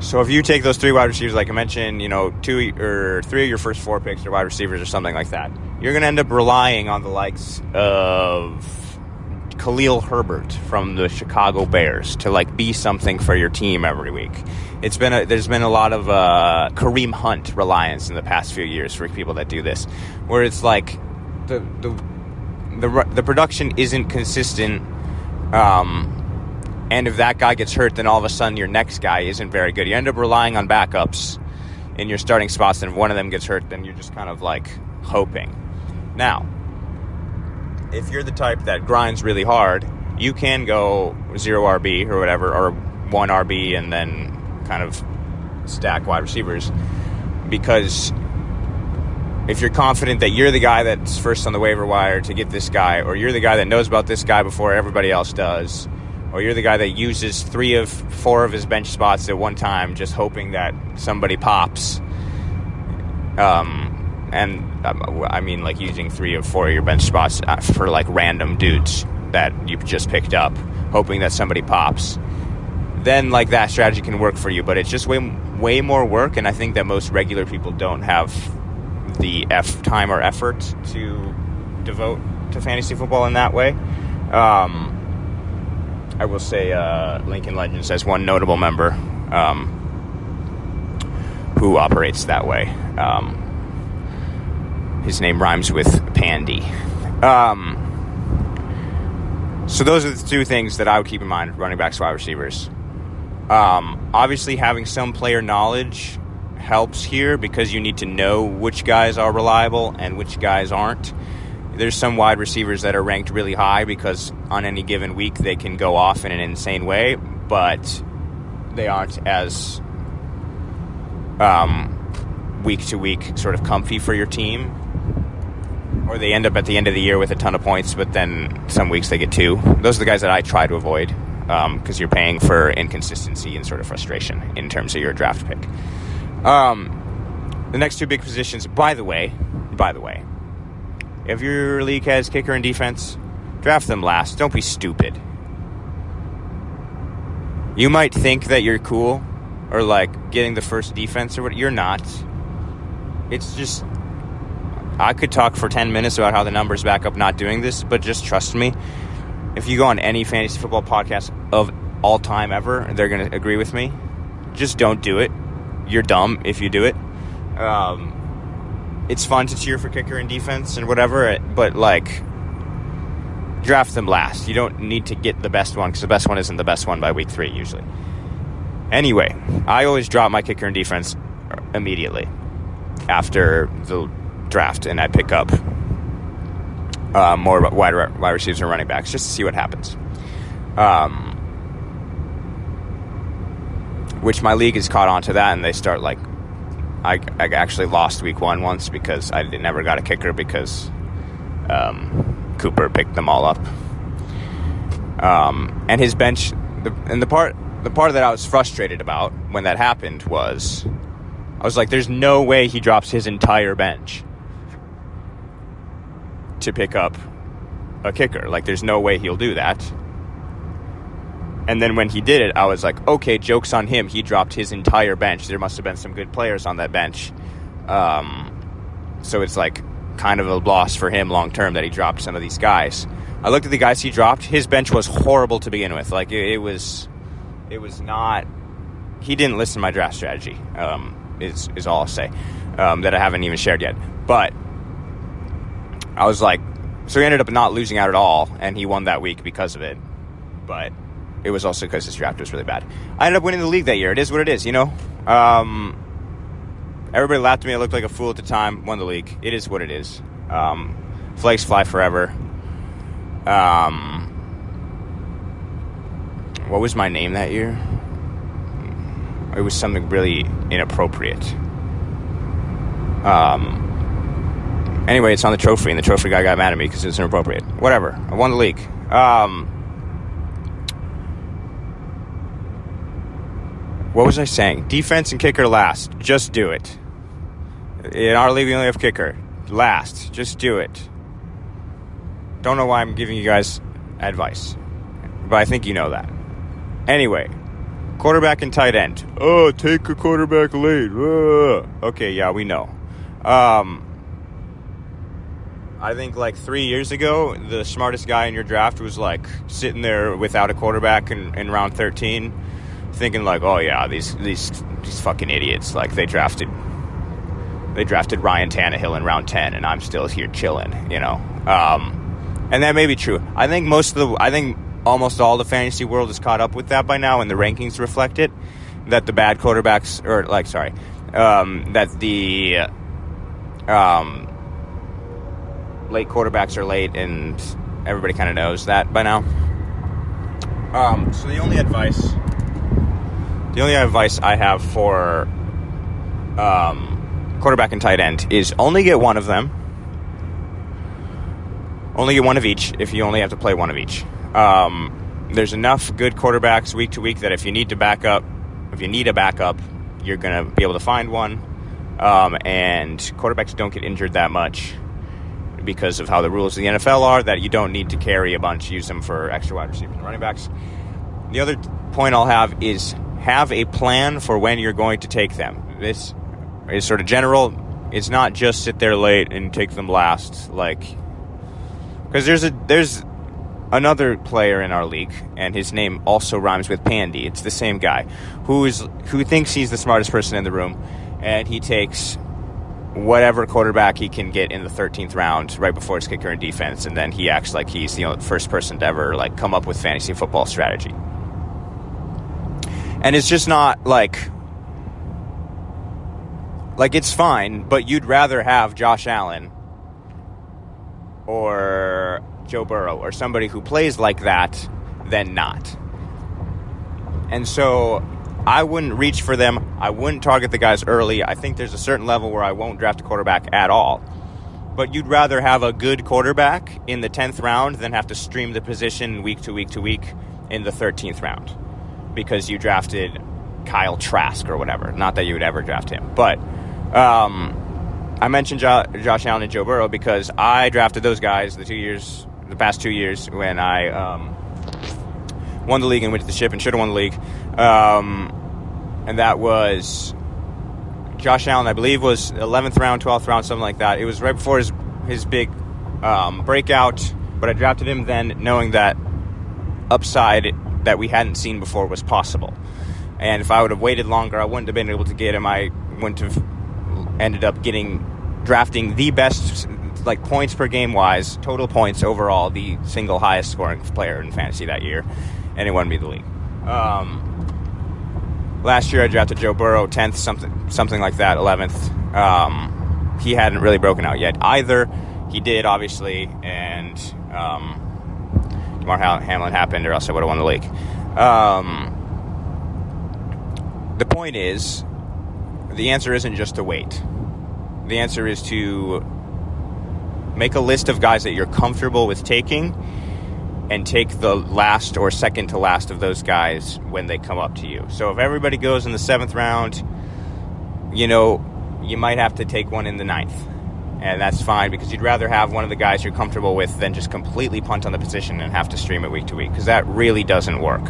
so if you take those three wide receivers, like I mentioned, you know, two or three of your first four picks are wide receivers or something like that, you're going to end up relying on the likes of Khalil Herbert from the Chicago Bears to like be something for your team every week. It's been a, there's been a lot of uh, Kareem Hunt reliance in the past few years for people that do this, where it's like the the the, the production isn't consistent. Um, and if that guy gets hurt, then all of a sudden your next guy isn't very good. You end up relying on backups in your starting spots, and if one of them gets hurt, then you're just kind of like hoping. Now, if you're the type that grinds really hard, you can go zero RB or whatever, or one RB and then kind of stack wide receivers. Because if you're confident that you're the guy that's first on the waiver wire to get this guy, or you're the guy that knows about this guy before everybody else does, or you're the guy that uses three of four of his bench spots at one time, just hoping that somebody pops. Um, and um, I mean, like using three of four of your bench spots uh, for like random dudes that you've just picked up, hoping that somebody pops. Then, like that strategy can work for you, but it's just way way more work, and I think that most regular people don't have the f time or effort to devote to fantasy football in that way. Um, I will say uh, Lincoln Legends has one notable member um, who operates that way. Um, his name rhymes with Pandy. Um, so those are the two things that I would keep in mind: running backs, wide receivers. Um, obviously, having some player knowledge helps here because you need to know which guys are reliable and which guys aren't there's some wide receivers that are ranked really high because on any given week they can go off in an insane way, but they aren't as um, week to week sort of comfy for your team. Or they end up at the end of the year with a ton of points, but then some weeks they get two. Those are the guys that I try to avoid because um, you're paying for inconsistency and sort of frustration in terms of your draft pick. Um, the next two big positions, by the way, by the way, if your league has kicker and defense, draft them last. Don't be stupid. You might think that you're cool or like getting the first defense or what. You're not. It's just. I could talk for 10 minutes about how the numbers back up not doing this, but just trust me. If you go on any fantasy football podcast of all time ever, they're going to agree with me. Just don't do it. You're dumb if you do it. Um, it's fun to cheer for kicker and defense and whatever, but like draft them last. You don't need to get the best one because the best one isn't the best one by week three usually. Anyway, I always drop my kicker and defense immediately after the draft, and I pick up uh, more wide wide receivers and running backs just to see what happens. Um, which my league has caught on to that, and they start like I, I actually lost week one once because I never got a kicker because um, Cooper picked them all up. Um, and his bench, the, and the part the part that I was frustrated about when that happened was, I was like, "There's no way he drops his entire bench to pick up a kicker. Like, there's no way he'll do that." And then when he did it, I was like, okay, joke's on him. He dropped his entire bench. There must have been some good players on that bench. Um, so it's like kind of a loss for him long term that he dropped some of these guys. I looked at the guys he dropped. His bench was horrible to begin with. Like it, it was, it was not. He didn't listen to my draft strategy. Um, is is all I'll say. Um, that I haven't even shared yet. But I was like, so he ended up not losing out at all, and he won that week because of it. But it was also because his draft was really bad. I ended up winning the league that year. It is what it is, you know. Um, everybody laughed at me. I looked like a fool at the time. Won the league. It is what it is. Um, flakes fly forever. Um, what was my name that year? It was something really inappropriate. Um, anyway, it's on the trophy, and the trophy guy got mad at me because it was inappropriate. Whatever. I won the league. Um, what was I saying? Defense and kicker last. Just do it. In our league, we only have kicker. Last. Just do it. Don't know why I'm giving you guys advice, but I think you know that. Anyway, quarterback and tight end. Oh, take a quarterback late. Uh. Okay, yeah, we know. Um, I think like three years ago, the smartest guy in your draft was like sitting there without a quarterback in, in round 13 thinking like, oh yeah, these these these fucking idiots. Like they drafted they drafted Ryan Tannehill in round ten, and I'm still here chilling. You know, um, and that may be true. I think most of the I think almost all the fantasy world is caught up with that by now, and the rankings reflect it. That the bad quarterbacks, or like, sorry, um, that the um, late quarterbacks are late, and everybody kind of knows that by now. Um, so the only advice the only advice I have for um, quarterback and tight end is only get one of them. Only get one of each if you only have to play one of each. Um, there's enough good quarterbacks week to week that if you need to back up, if you need a backup, you're going to be able to find one. Um, and quarterbacks don't get injured that much because of how the rules of the NFL are that you don't need to carry a bunch, use them for extra wide receivers and running backs. The other point I'll have is have a plan for when you're going to take them. This is sort of general. It's not just sit there late and take them last, like because there's a there's another player in our league, and his name also rhymes with Pandy. It's the same guy who is who thinks he's the smartest person in the room, and he takes whatever quarterback he can get in the 13th round right before his kicker and defense, and then he acts like he's the first person to ever like come up with fantasy football strategy. And it's just not like like it's fine, but you'd rather have Josh Allen or Joe Burrow or somebody who plays like that than not. And so I wouldn't reach for them. I wouldn't target the guys early. I think there's a certain level where I won't draft a quarterback at all. But you'd rather have a good quarterback in the 10th round than have to stream the position week to week to week in the 13th round because you drafted Kyle Trask or whatever. Not that you would ever draft him. But um, I mentioned jo- Josh Allen and Joe Burrow because I drafted those guys the two years, the past two years when I um, won the league and went to the ship and should have won the league. Um, and that was Josh Allen, I believe, was 11th round, 12th round, something like that. It was right before his his big um, breakout, but I drafted him then knowing that upside that we hadn't seen before was possible. And if I would have waited longer, I wouldn't have been able to get him. I wouldn't have ended up getting drafting the best like points per game wise, total points overall, the single highest scoring player in fantasy that year, and it won me the league. Um, last year I drafted Joe Burrow, tenth, something something like that, eleventh. Um, he hadn't really broken out yet either. He did obviously, and um, Damar Hamlin happened, or else I would have won the league. Um, the point is, the answer isn't just to wait. The answer is to make a list of guys that you're comfortable with taking and take the last or second to last of those guys when they come up to you. So if everybody goes in the seventh round, you know, you might have to take one in the ninth. And that's fine because you'd rather have one of the guys you're comfortable with than just completely punt on the position and have to stream it week to week because that really doesn't work.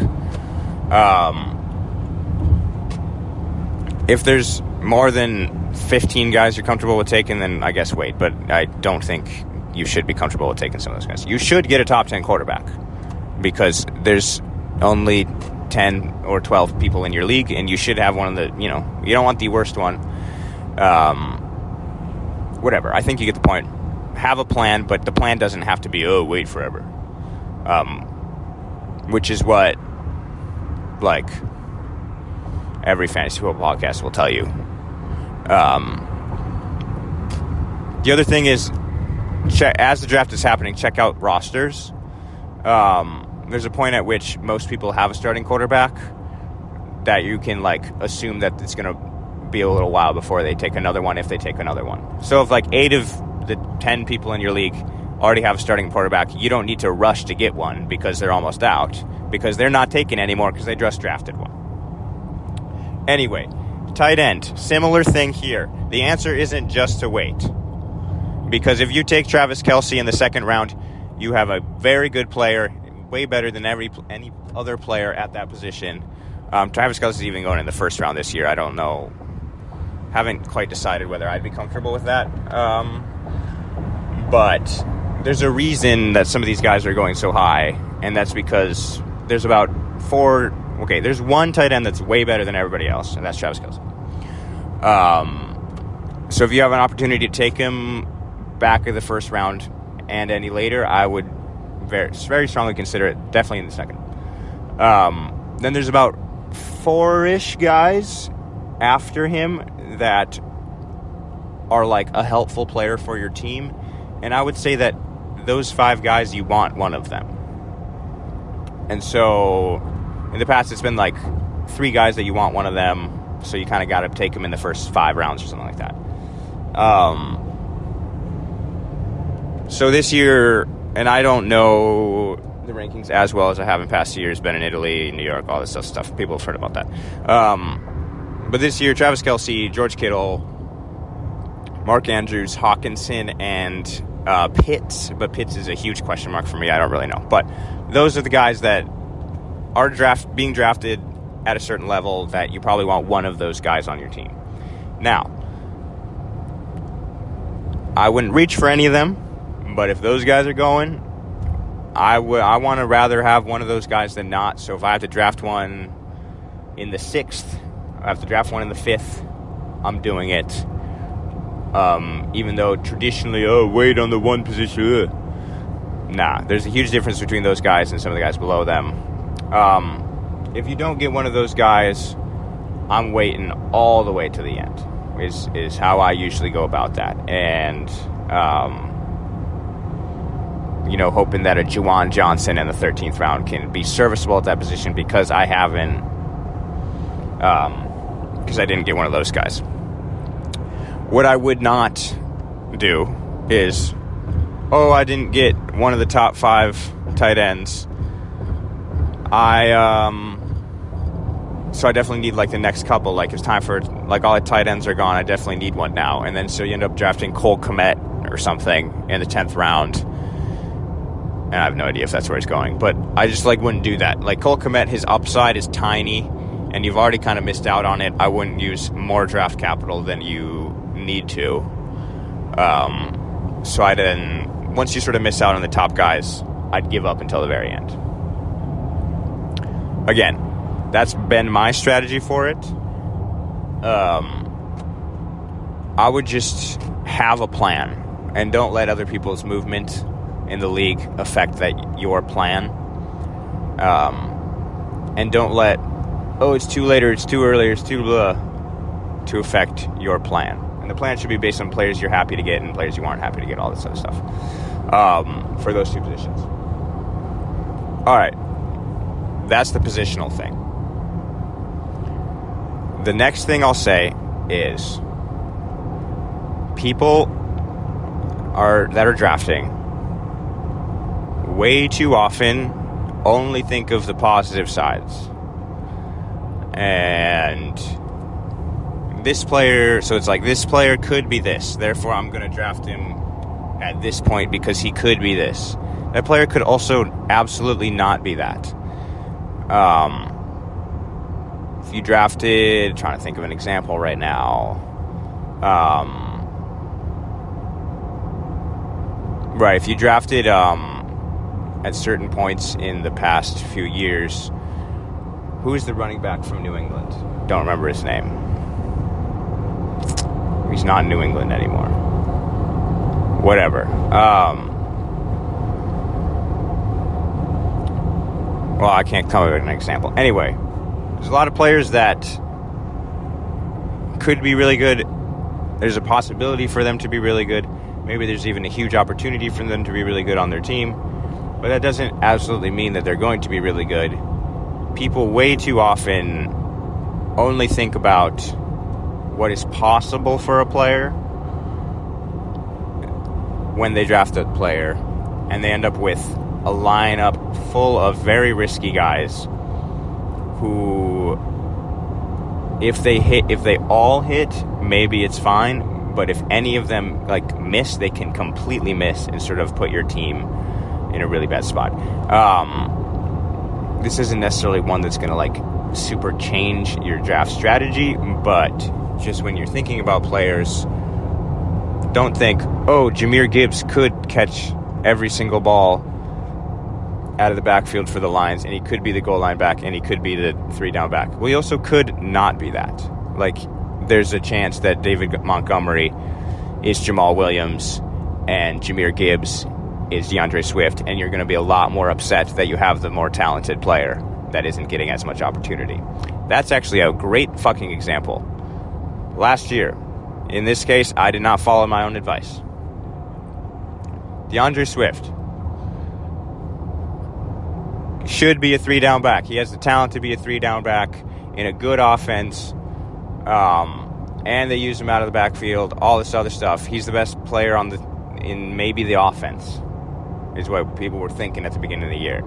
Um, if there's more than 15 guys you're comfortable with taking, then I guess wait. But I don't think you should be comfortable with taking some of those guys. You should get a top 10 quarterback because there's only 10 or 12 people in your league, and you should have one of the, you know, you don't want the worst one. Um, whatever. I think you get the point. Have a plan, but the plan doesn't have to be, oh, wait forever. Um, which is what, like, every fantasy football podcast will tell you. Um, the other thing is, check, as the draft is happening, check out rosters. Um, there's a point at which most people have a starting quarterback that you can like assume that it's going to be a little while before they take another one if they take another one. So if like eight of the ten people in your league already have a starting quarterback, you don't need to rush to get one because they're almost out because they're not taking anymore because they just drafted one. Anyway, tight end, similar thing here. The answer isn't just to wait. Because if you take Travis Kelce in the second round, you have a very good player, way better than every any other player at that position. Um, Travis Kelce is even going in the first round this year. I don't know. Haven't quite decided whether I'd be comfortable with that. Um, but there's a reason that some of these guys are going so high, and that's because there's about four. Okay, there's one tight end that's way better than everybody else, and that's Travis Kelce. Um, so if you have an opportunity to take him back of the first round and any later, I would very, very strongly consider it. Definitely in the second. Um, then there's about four-ish guys after him that are like a helpful player for your team, and I would say that those five guys you want one of them. And so, in the past, it's been like three guys that you want one of them. So you kind of got to take them in the first five rounds or something like that. Um, so this year, and I don't know the rankings as well as I have in past years. Been in Italy, New York, all this stuff. People have heard about that. Um, but this year, Travis Kelce, George Kittle, Mark Andrews, Hockenson, and uh, Pitts. But Pitts is a huge question mark for me. I don't really know. But those are the guys that are draft being drafted at a certain level that you probably want one of those guys on your team. Now, I wouldn't reach for any of them, but if those guys are going, I would I want to rather have one of those guys than not. So if I have to draft one in the sixth, I have to draft one in the fifth. I'm doing it. Um, even though traditionally, oh, wait on the one position. Ugh. Nah, there's a huge difference between those guys and some of the guys below them. Um, if you don't get one of those guys, I'm waiting all the way to the end. Is is how I usually go about that, and um, you know, hoping that a Juwan Johnson in the 13th round can be serviceable at that position because I haven't, um, because I didn't get one of those guys. What I would not do is, oh, I didn't get one of the top five tight ends. I, um, so I definitely need like the next couple. Like it's time for like all the tight ends are gone. I definitely need one now. And then so you end up drafting Cole Kmet or something in the 10th round and I have no idea if that's where he's going. But I just like wouldn't do that. Like Cole Kmet, his upside is tiny, and you've already kind of missed out on it. I wouldn't use more draft capital than you need to. Um, so I then once you sort of miss out on the top guys, I'd give up until the very end. Again, that's been my strategy for it. Um, I would just have a plan and don't let other people's movement in the league affect that your plan. Um, and don't let oh it's too late or it's too early it's too blah to affect your plan. And the plan should be based on players you're happy to get and players you aren't happy to get, all this other stuff um, for those two positions. All right, that's the positional thing. The next thing I'll say is people are that are drafting way too often only think of the positive sides. And this player, so it's like this player could be this, therefore I'm going to draft him at this point because he could be this. That player could also absolutely not be that. Um, if you drafted, trying to think of an example right now. Um, right, if you drafted um, at certain points in the past few years. Who is the running back from New England? Don't remember his name. He's not in New England anymore. Whatever. Um, well, I can't come up with an example. Anyway, there's a lot of players that could be really good. There's a possibility for them to be really good. Maybe there's even a huge opportunity for them to be really good on their team but that doesn't absolutely mean that they're going to be really good. People way too often only think about what is possible for a player when they draft a player, and they end up with a lineup full of very risky guys who if they hit if they all hit maybe it's fine but if any of them like miss they can completely miss and sort of put your team in a really bad spot. Um, this isn't necessarily one that's going to like super change your draft strategy, but just when you're thinking about players, don't think, oh, Jahmyr Gibbs could catch every single ball out of the backfield for the Lions, and he could be the goal line back, and he could be the three down back. Well, he also could not be that. Like, there's a chance that David Montgomery is Jamaal Williams, and Jahmyr Gibbs is D'Andre Swift, and you're going to be a lot more upset that you have the more talented player that isn't getting as much opportunity. That's actually a great fucking example. Last year, in this case, I did not follow my own advice. D'Andre Swift should be a three down back. He has the talent to be a three down back in a good offense. Um, and they use him out of the backfield, all this other stuff. He's the best player on the in maybe the offense is what people were thinking at the beginning of the year.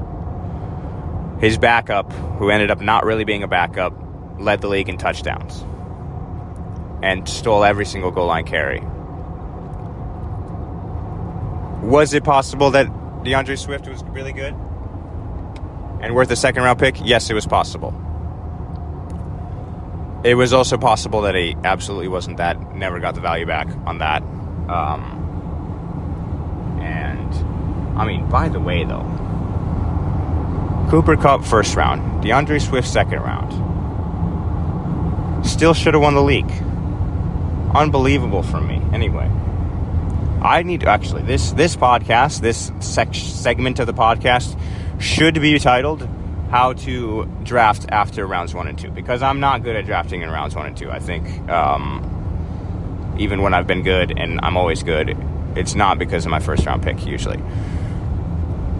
his backup, who ended up not really being a backup, led the league in touchdowns and stole every single goal line carry. Was it possible that D'Andre Swift was really good and worth a second round pick? Yes, it was possible. It was also possible that he absolutely wasn't that, never got the value back on that. Um, and, I mean, by the way, though, Cooper Kupp first round, D'Andre Swift second round. Still should have won the league. Unbelievable for me. Anyway, I need to actually this this podcast, this sec- segment of the podcast should be titled "How to Draft After Rounds One and Two because I'm not good at drafting in rounds one and two. I think um, even when I've been good and I'm always good, it's not because of my first round pick usually.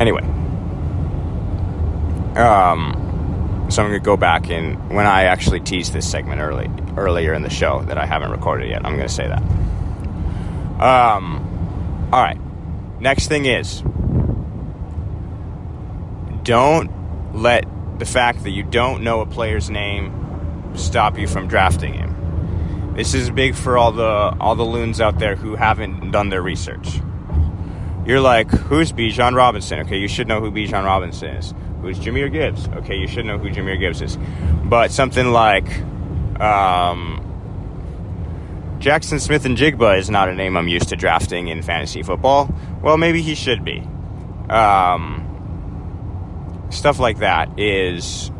Anyway, um, so I'm to go back and when I actually teased this segment early earlier in the show that I haven't recorded yet, I'm to say that. Um, all right. Next thing is don't let the fact that you don't know a player's name stop you from drafting him. This is big for all the all the loons out there who haven't done their research. You're like, who's Bijan Robinson? Okay, you should know who Bijan Robinson is. Who's Jahmyr Gibbs? Okay, you should know who Jahmyr Gibbs is. But something like um, Jaxon Smith-Njigba is not a name I'm used to drafting in fantasy football. Well, maybe he should be. Um, stuff like that is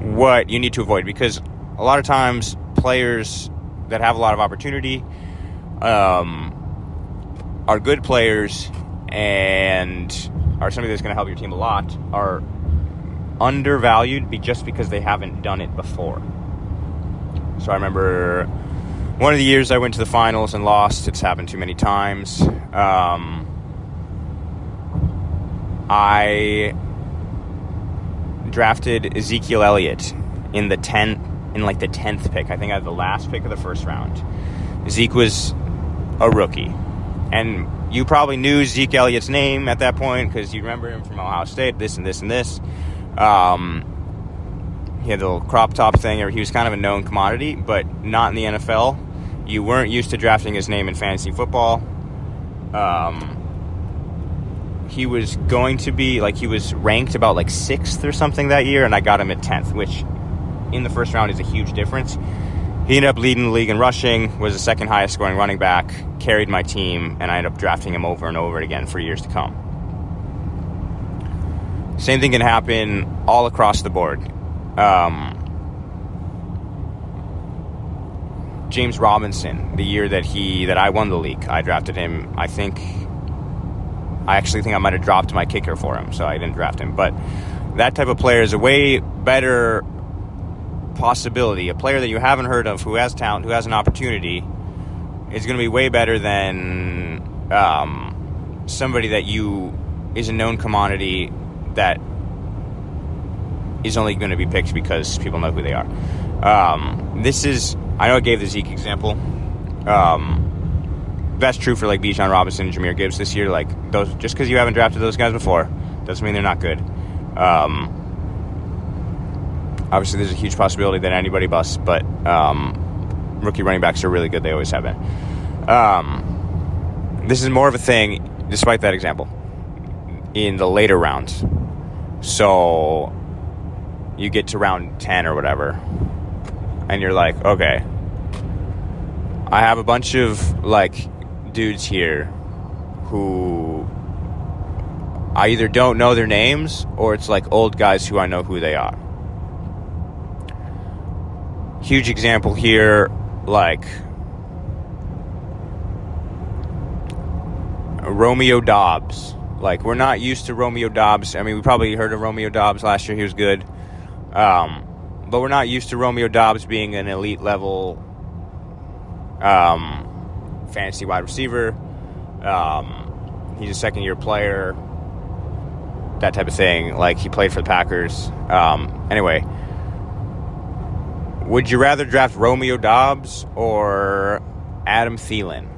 what you need to avoid because a lot of times players that have a lot of opportunity um, are good players and are somebody that's going to help your team a lot are undervalued just because they haven't done it before. So I remember one of the years I went to the finals and lost. It's happened too many times. Um, I drafted Ezekiel Elliott in the tenth, in like the tenth pick. I think I had the last pick of the first round. Zeke was a rookie, and you probably knew Zeke Elliott's name at that point because you remember him from Ohio State. This and this and this. Um, he had the little crop top thing, or he was kind of a known commodity, but not in the NFL. You weren't used to drafting his name in fantasy football. Um, he was going to be like he was ranked about like sixth or something that year, and I got him at tenth, which in the first round is a huge difference. He ended up leading the league in rushing, was the second highest scoring running back, carried my team, and I ended up drafting him over and over again for years to come. Same thing can happen all across the board. Um, James Robinson, the year that he that I won the league, I drafted him. I think I actually think I might have dropped my kicker for him, so I didn't draft him. But that type of player is a way better possibility. A player that you haven't heard of, who has talent, who has an opportunity, is going to be way better than um, somebody that you is a known commodity that is only going to be picked because people know who they are. Um, this is I know I gave the Zeke example. Um, that's true for like Bijan Robinson and Jahmyr Gibbs this year. Like those, just because you haven't drafted those guys before, doesn't mean they're not good. Um, obviously, there's a huge possibility that anybody busts, but um, rookie running backs are really good. They always have been. Um, this is more of a thing, despite that example, in the later rounds. So you get to round 10 or whatever, and you're like, okay, I have a bunch of like dudes here who I either don't know their names or it's like old guys who I know who they are. Huge example here, like Romeo Doubs. Like we're not used to Romeo Doubs. I mean, we probably heard of Romeo Doubs last year. He was good, um, but we're not used to Romeo Doubs being an elite level um, fantasy wide receiver. Um, he's a second year player. That type of thing. Like he played for the Packers. Um, anyway, would you rather draft Romeo Doubs or Adam Thielen?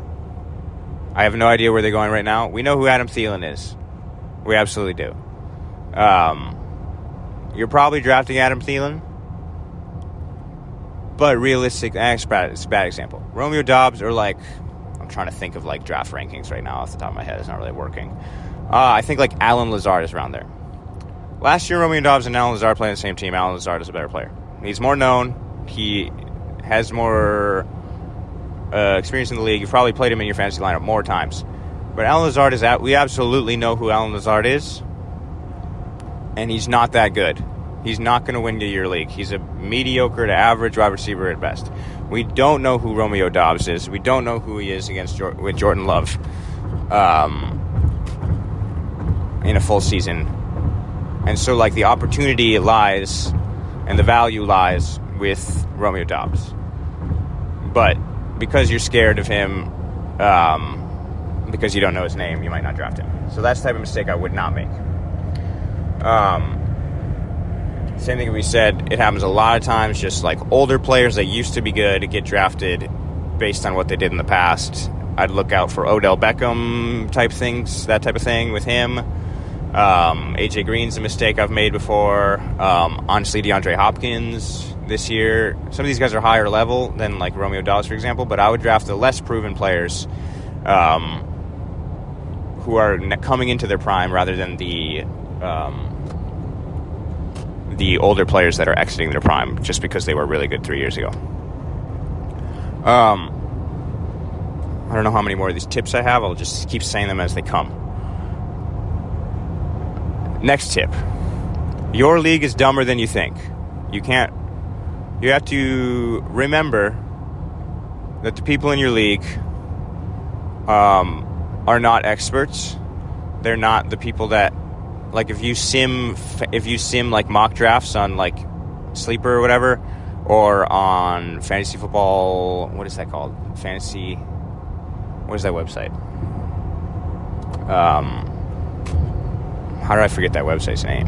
I have no idea where they're going right now. We know who Adam Thielen is. We absolutely do. Um, you're probably drafting Adam Thielen. But realistic, eh, it's, bad, it's a bad example. Romeo Doubs or like, I'm trying to think of like draft rankings right now off the top of my head. It's not really working. Uh, I think like Allen Lazard is around there. Last year, Romeo Doubs and Allen Lazard playing the same team. Allen Lazard is a better player. He's more known. He has more uh, experience in the league. You've probably played him in your fantasy lineup more times. But Allen Lazard is out. We absolutely know who Allen Lazard is, and he's not that good. He's not going to win you your league. He's a mediocre to average wide receiver at best. We don't know who Romeo Doubs is. We don't know who he is against with Jordan Love um, in a full season. And so, like, the opportunity lies and the value lies with Romeo Doubs. But because you're scared of him, um, because you don't know his name, you might not draft him. So that's the type of mistake I would not make. Um, same thing we said. It happens a lot of times. Just like older players that used to be good get drafted based on what they did in the past. I'd look out for Odell Beckham type things, that type of thing with him. Um, AJ Green's a mistake I've made before. Um, honestly, DeAndre Hopkins this year. Some of these guys are higher level than like Romeo Doubs, for example. But I would draft the less proven players um, who are coming into their prime rather than the um, the older players that are exiting their prime just because they were really good three years ago. Um, I don't know how many more of these tips I have. I'll just keep saying them as they come. Next tip Your league is dumber than you think. You can't, you have to remember that the people in your league um, are not experts. They're not the people that like if you sim if you sim like mock drafts on like sleeper or whatever or on fantasy football what is that called? Fantasy what is that website? Um how do i forget that website's name?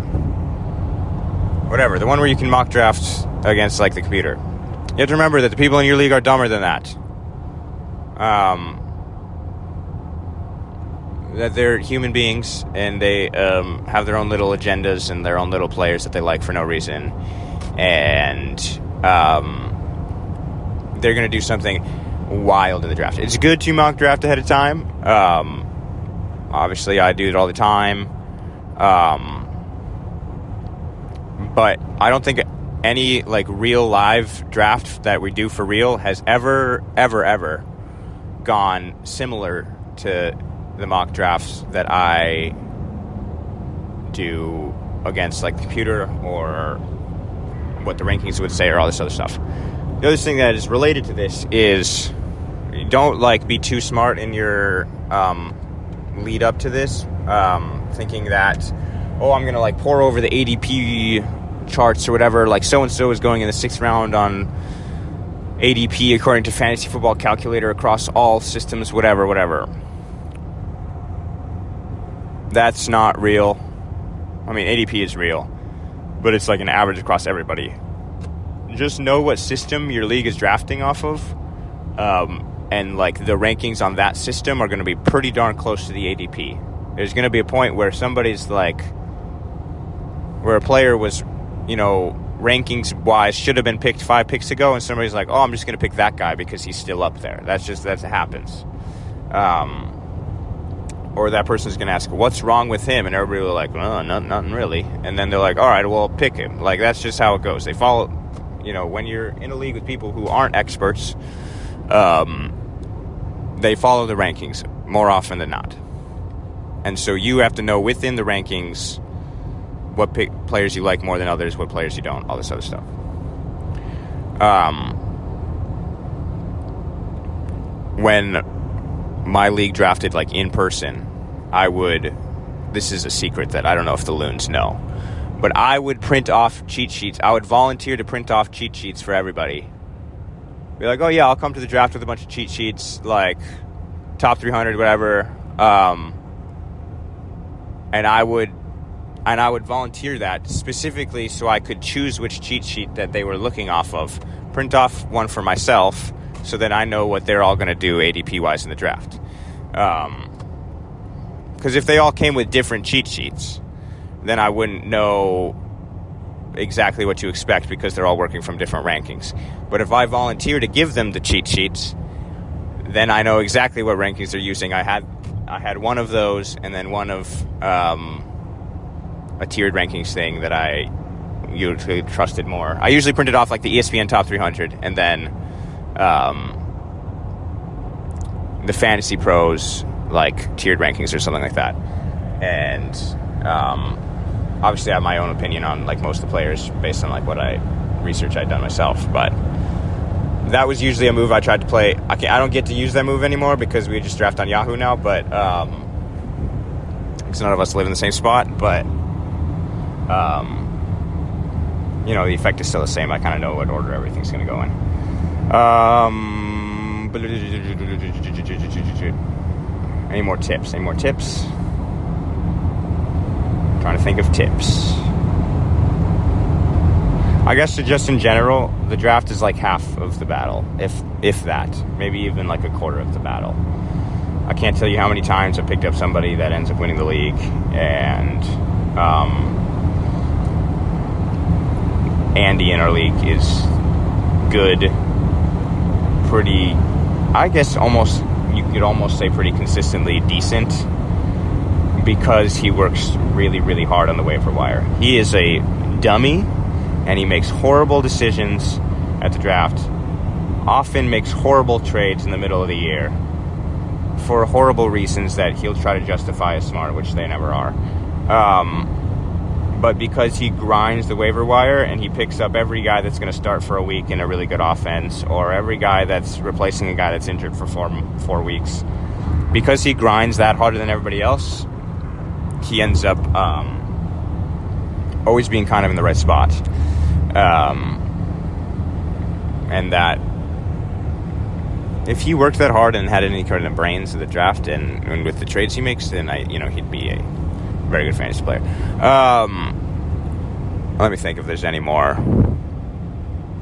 Whatever the one where you can mock draft against like the computer you have to remember that the people in your league are dumber than that um that they're human beings and they um, have their own little agendas and their own little players that they like for no reason, and um, they're going to do something wild in the draft. It's good to mock draft ahead of time. Um, obviously, I do it all the time, um, but I don't think any like real live draft that we do for real has ever, ever, ever gone similar to the mock drafts that I do against like the computer or what the rankings would say or all this other stuff. The other thing that is related to this is don't like be too smart in your um, lead up to this, um, thinking that oh I'm gonna like pour over the ADP charts or whatever. Like so and so is going in the sixth round on ADP according to Fantasy Football Calculator across all systems, whatever, whatever that's not real. I mean, ADP is real, but it's like an average across everybody. Just know what system your league is drafting off of, um, and like the rankings on that system are going to be pretty darn close to the ADP. There's going to be a point where somebody's like, where a player was, you know, rankings wise should have been picked five picks ago, and somebody's like, oh, I'm just going to pick that guy because he's still up there. That's just that happens. Um, or that person's going to ask, "What's wrong with him?" And everybody will like, "Well, nothing, nothing really." And then they're like, "All right, well, pick him." Like that's just how it goes. They follow, you know, when you're in a league with people who aren't experts, um, they follow the rankings more often than not. And so you have to know within the rankings what pick, players you like more than others, what players you don't, all this other stuff. Um, when my league drafted like in person, I would. This is a secret that I don't know if the loons know, but I would print off cheat sheets. I would volunteer to print off cheat sheets for everybody. Be like, oh yeah, I'll come to the draft with a bunch of cheat sheets, like top 300, whatever. Um, and I would, and I would volunteer that specifically so I could choose which cheat sheet that they were looking off of. Print off one for myself so that I know what they're all going to do ADP wise in the draft. Because um, if they all came with different cheat sheets, then I wouldn't know exactly what to expect because they're all working from different rankings. But if I volunteer to give them the cheat sheets, then I know exactly what rankings they're using. I had I had one of those, and then one of um, a tiered rankings thing that I usually trusted more. I usually printed off like the ESPN top 300, and then um, the Fantasy Pros like tiered rankings or something like that. And um, obviously, I have my own opinion on like most of the players based on like what I research I'd done myself, but that was usually a move I tried to play. I, I don't get to use that move anymore because we just draft on Yahoo now, but um, because none of us live in the same spot. But um, you know, the effect is still the same. I kind of know what order everything's going to go in. Um, any more tips? Any more tips? trying to think of tips. I guess just in general, the draft is like half of the battle, if if that, maybe even like a quarter of the battle. I can't tell you how many times I picked up somebody that ends up winning the league, and um, Andy in our league is good, pretty. I guess almost you could almost say pretty consistently decent because he works really really hard on the waiver wire. He is a dummy and he makes horrible decisions at the draft, often makes horrible trades in the middle of the year for horrible reasons that he'll try to justify as smart, which they never are. Um, but because he grinds the waiver wire and he picks up every guy that's going to start for a week in a really good offense, or every guy that's replacing a guy that's injured for four four weeks, because he grinds that harder than everybody else, he ends up um, always being kind of in the right spot. Um, and that if he worked that hard and had any kind of brains of the draft and, and, with the trades he makes, then I, you know, he'd be a very good fantasy player. Um, let me think if there's any more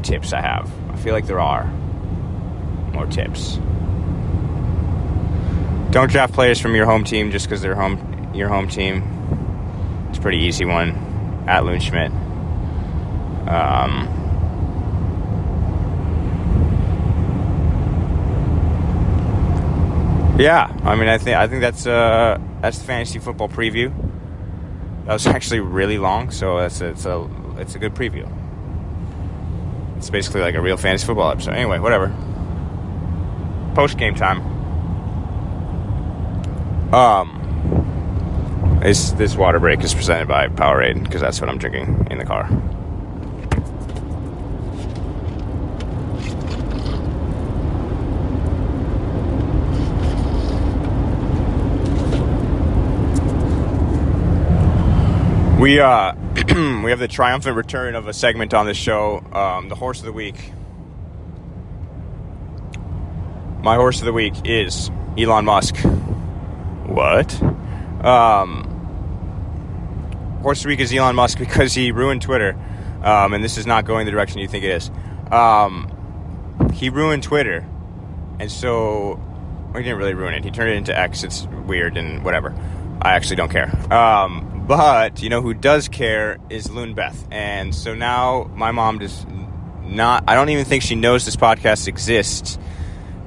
tips I have. I feel like there are more tips. Don't draft players from your home team just because they're home your home team. It's a pretty easy one. At Loon Schmidt. Um, yeah, I mean, I think I think that's uh, that's the fantasy football preview. That was actually really long, so it's it's a it's a good preview. It's basically like a real fantasy football episode. Anyway, whatever. Post game time. Um, this this water break is presented by Powerade because that's what I'm drinking in the car. We uh, we have the triumphant return of a segment on the show, um, the horse of the week. My horse of the week is Elon Musk. What? Um, horse of the week is Elon Musk because he ruined Twitter, um, and this is not going the direction you think it is. Um, he ruined Twitter, and so well, he didn't really ruin it. He turned it into X. It's weird and whatever. I actually don't care. But you know who does care is Loon Beth, and so now my mom just not. I don't even think she knows this podcast exists,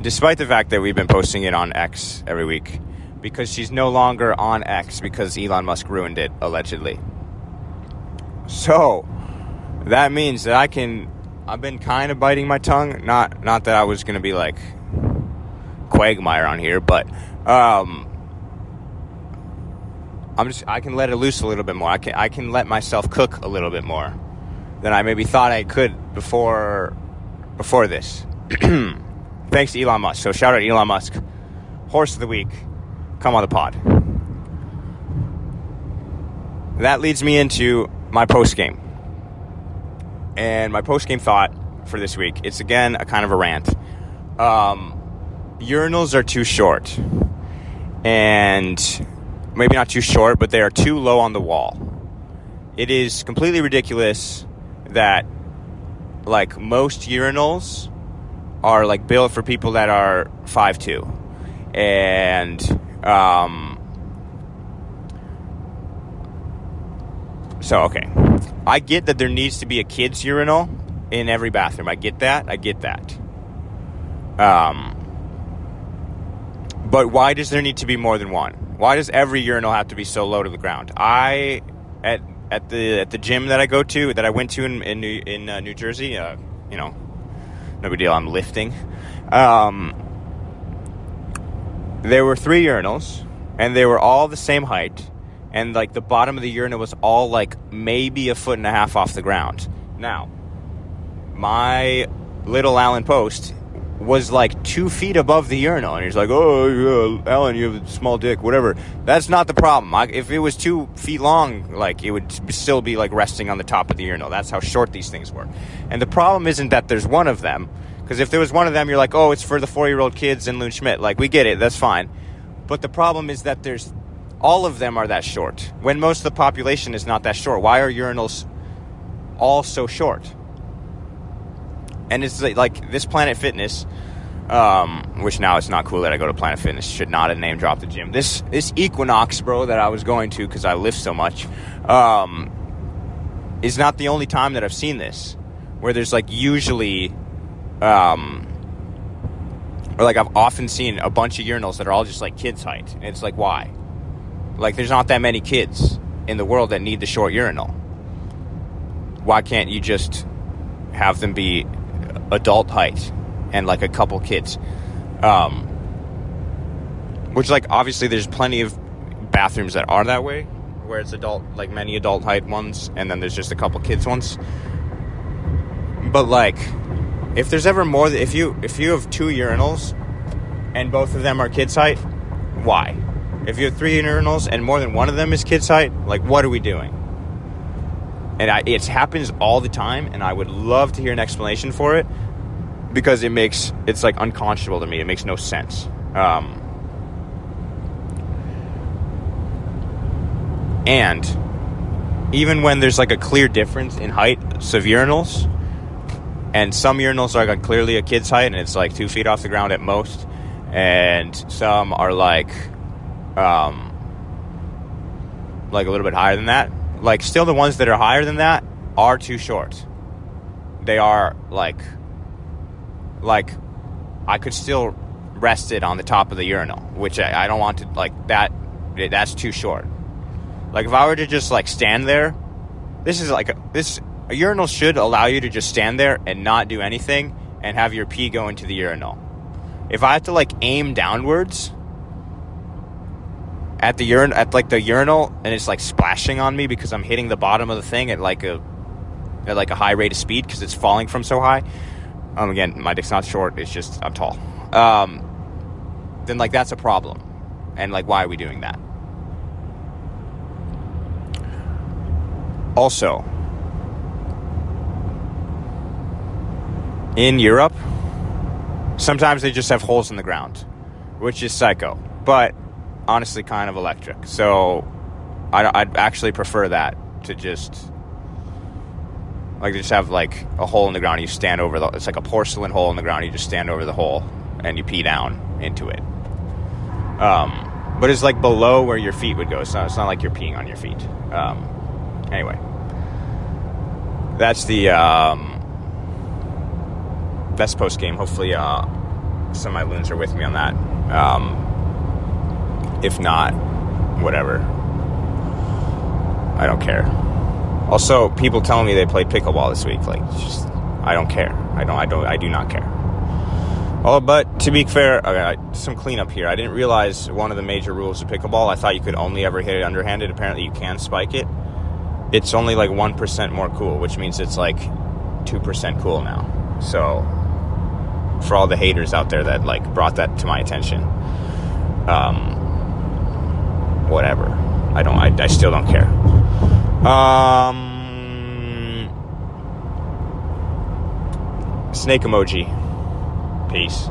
despite the fact that we've been posting it on X every week, because she's no longer on X because Elon Musk ruined it allegedly. So that means that I can. I've been kind of biting my tongue. Not not that I was going to be like Quagmire on here, but. Um, I'm just I can let it loose a little bit more. I can I can let myself cook a little bit more than I maybe thought I could before before this. Thanks to Elon Musk. So shout out to Elon Musk. Horse of the week. Come on the pod. That leads me into my post game. And my post game thought for this week, it's again a kind of a rant. Um, urinals are too short. And maybe not too short, but they are too low on the wall. It is completely ridiculous that like most urinals are like built for people that are five two, and um, so okay. I get that there needs to be a kids urinal in every bathroom. I get that. I get that. Um, but why does there need to be more than one? Why does every urinal have to be so low to the ground? I at at the at the gym that I go to that I went to in in New, in uh, New Jersey. Uh, you know, no big deal. I'm lifting. Um, there were three urinals, and they were all the same height, and like the bottom of the urinal was all like maybe a foot and a half off the ground. Now, my little Allen Post was like two feet above the urinal, and he's like, "Oh, yeah, Alan, you have a small dick, whatever." That's not the problem. I, if it was two feet long, like it would still be like resting on the top of the urinal. That's how short these things were. And the problem isn't that there's one of them, because if there was one of them, you're like, "Oh, it's for the four-year-old kids in Loon Schmidt." Like we get it, that's fine. But the problem is that there's all of them are that short. When most of the population is not that short, why are urinals all so short? And it's like, this Planet Fitness, um, which now it's not cool that I go to Planet Fitness. Should not have name dropped the gym. This this Equinox, bro, that I was going to because I lift so much, um, is not the only time that I've seen this. Where there's like usually, um, or like I've often seen a bunch of urinals that are all just like kids' height, and it's like why? Like there's not that many kids in the world that need the short urinal. Why can't you just have them be adult height and like a couple kids. Um, which like obviously there's plenty of bathrooms that are that way where it's adult like many adult height ones and then there's just a couple kids ones. But like if there's ever more if you if you have two urinals and both of them are kids height, why? If you have three urinals and more than one of them is kids height, like what are we doing? And I, it happens all the time and i would love to hear an explanation for it because it makes it's like unconscionable to me. It makes no sense. Um, and even when there's like a clear difference in height of urinals and some urinals are like clearly a kid's height and it's like two feet off the ground at most and some are like um, like a little bit higher than that like still the ones that are higher than that are too short. They are like like I could still rest it on the top of the urinal, which I, I don't want to like that that's too short. Like if I were to just like stand there, this is like a, this a urinal should allow you to just stand there and not do anything and have your pee go into the urinal. If I have to like aim downwards, at the urine at like the urinal and it's like splashing on me because I'm hitting the bottom of the thing at like a at like a high rate of speed because it's falling from so high. Um, again, my dick's not short; it's just I'm tall. Um, then like that's a problem, and like why are we doing that? Also, in Europe, sometimes they just have holes in the ground, which is psycho. But honestly kind of electric. So I'd, I'd actually prefer that to just like just have like a hole in the ground. You stand over the. It's like a porcelain hole in the ground. You just stand over the hole and you pee down into it. Um, but it's like below where your feet would go. It's not. It's not like you're peeing on your feet. Um, anyway, that's the um, best post game. Hopefully, uh, some of my loons are with me on that. Um, if not, whatever. I don't care. Also, people telling me they played pickleball this week. Like, just I don't care. I don't. I don't. I do not care. Oh, but to be fair, okay, some cleanup here. I didn't realize one of the major rules of pickleball. I thought you could only ever hit it underhanded. Apparently, you can spike it. It's only like one percent more cool, which means it's like two percent cool now. So, for all the haters out there that like brought that to my attention, um, whatever. I don't. I, I still don't care. Um, snake emoji. Peace.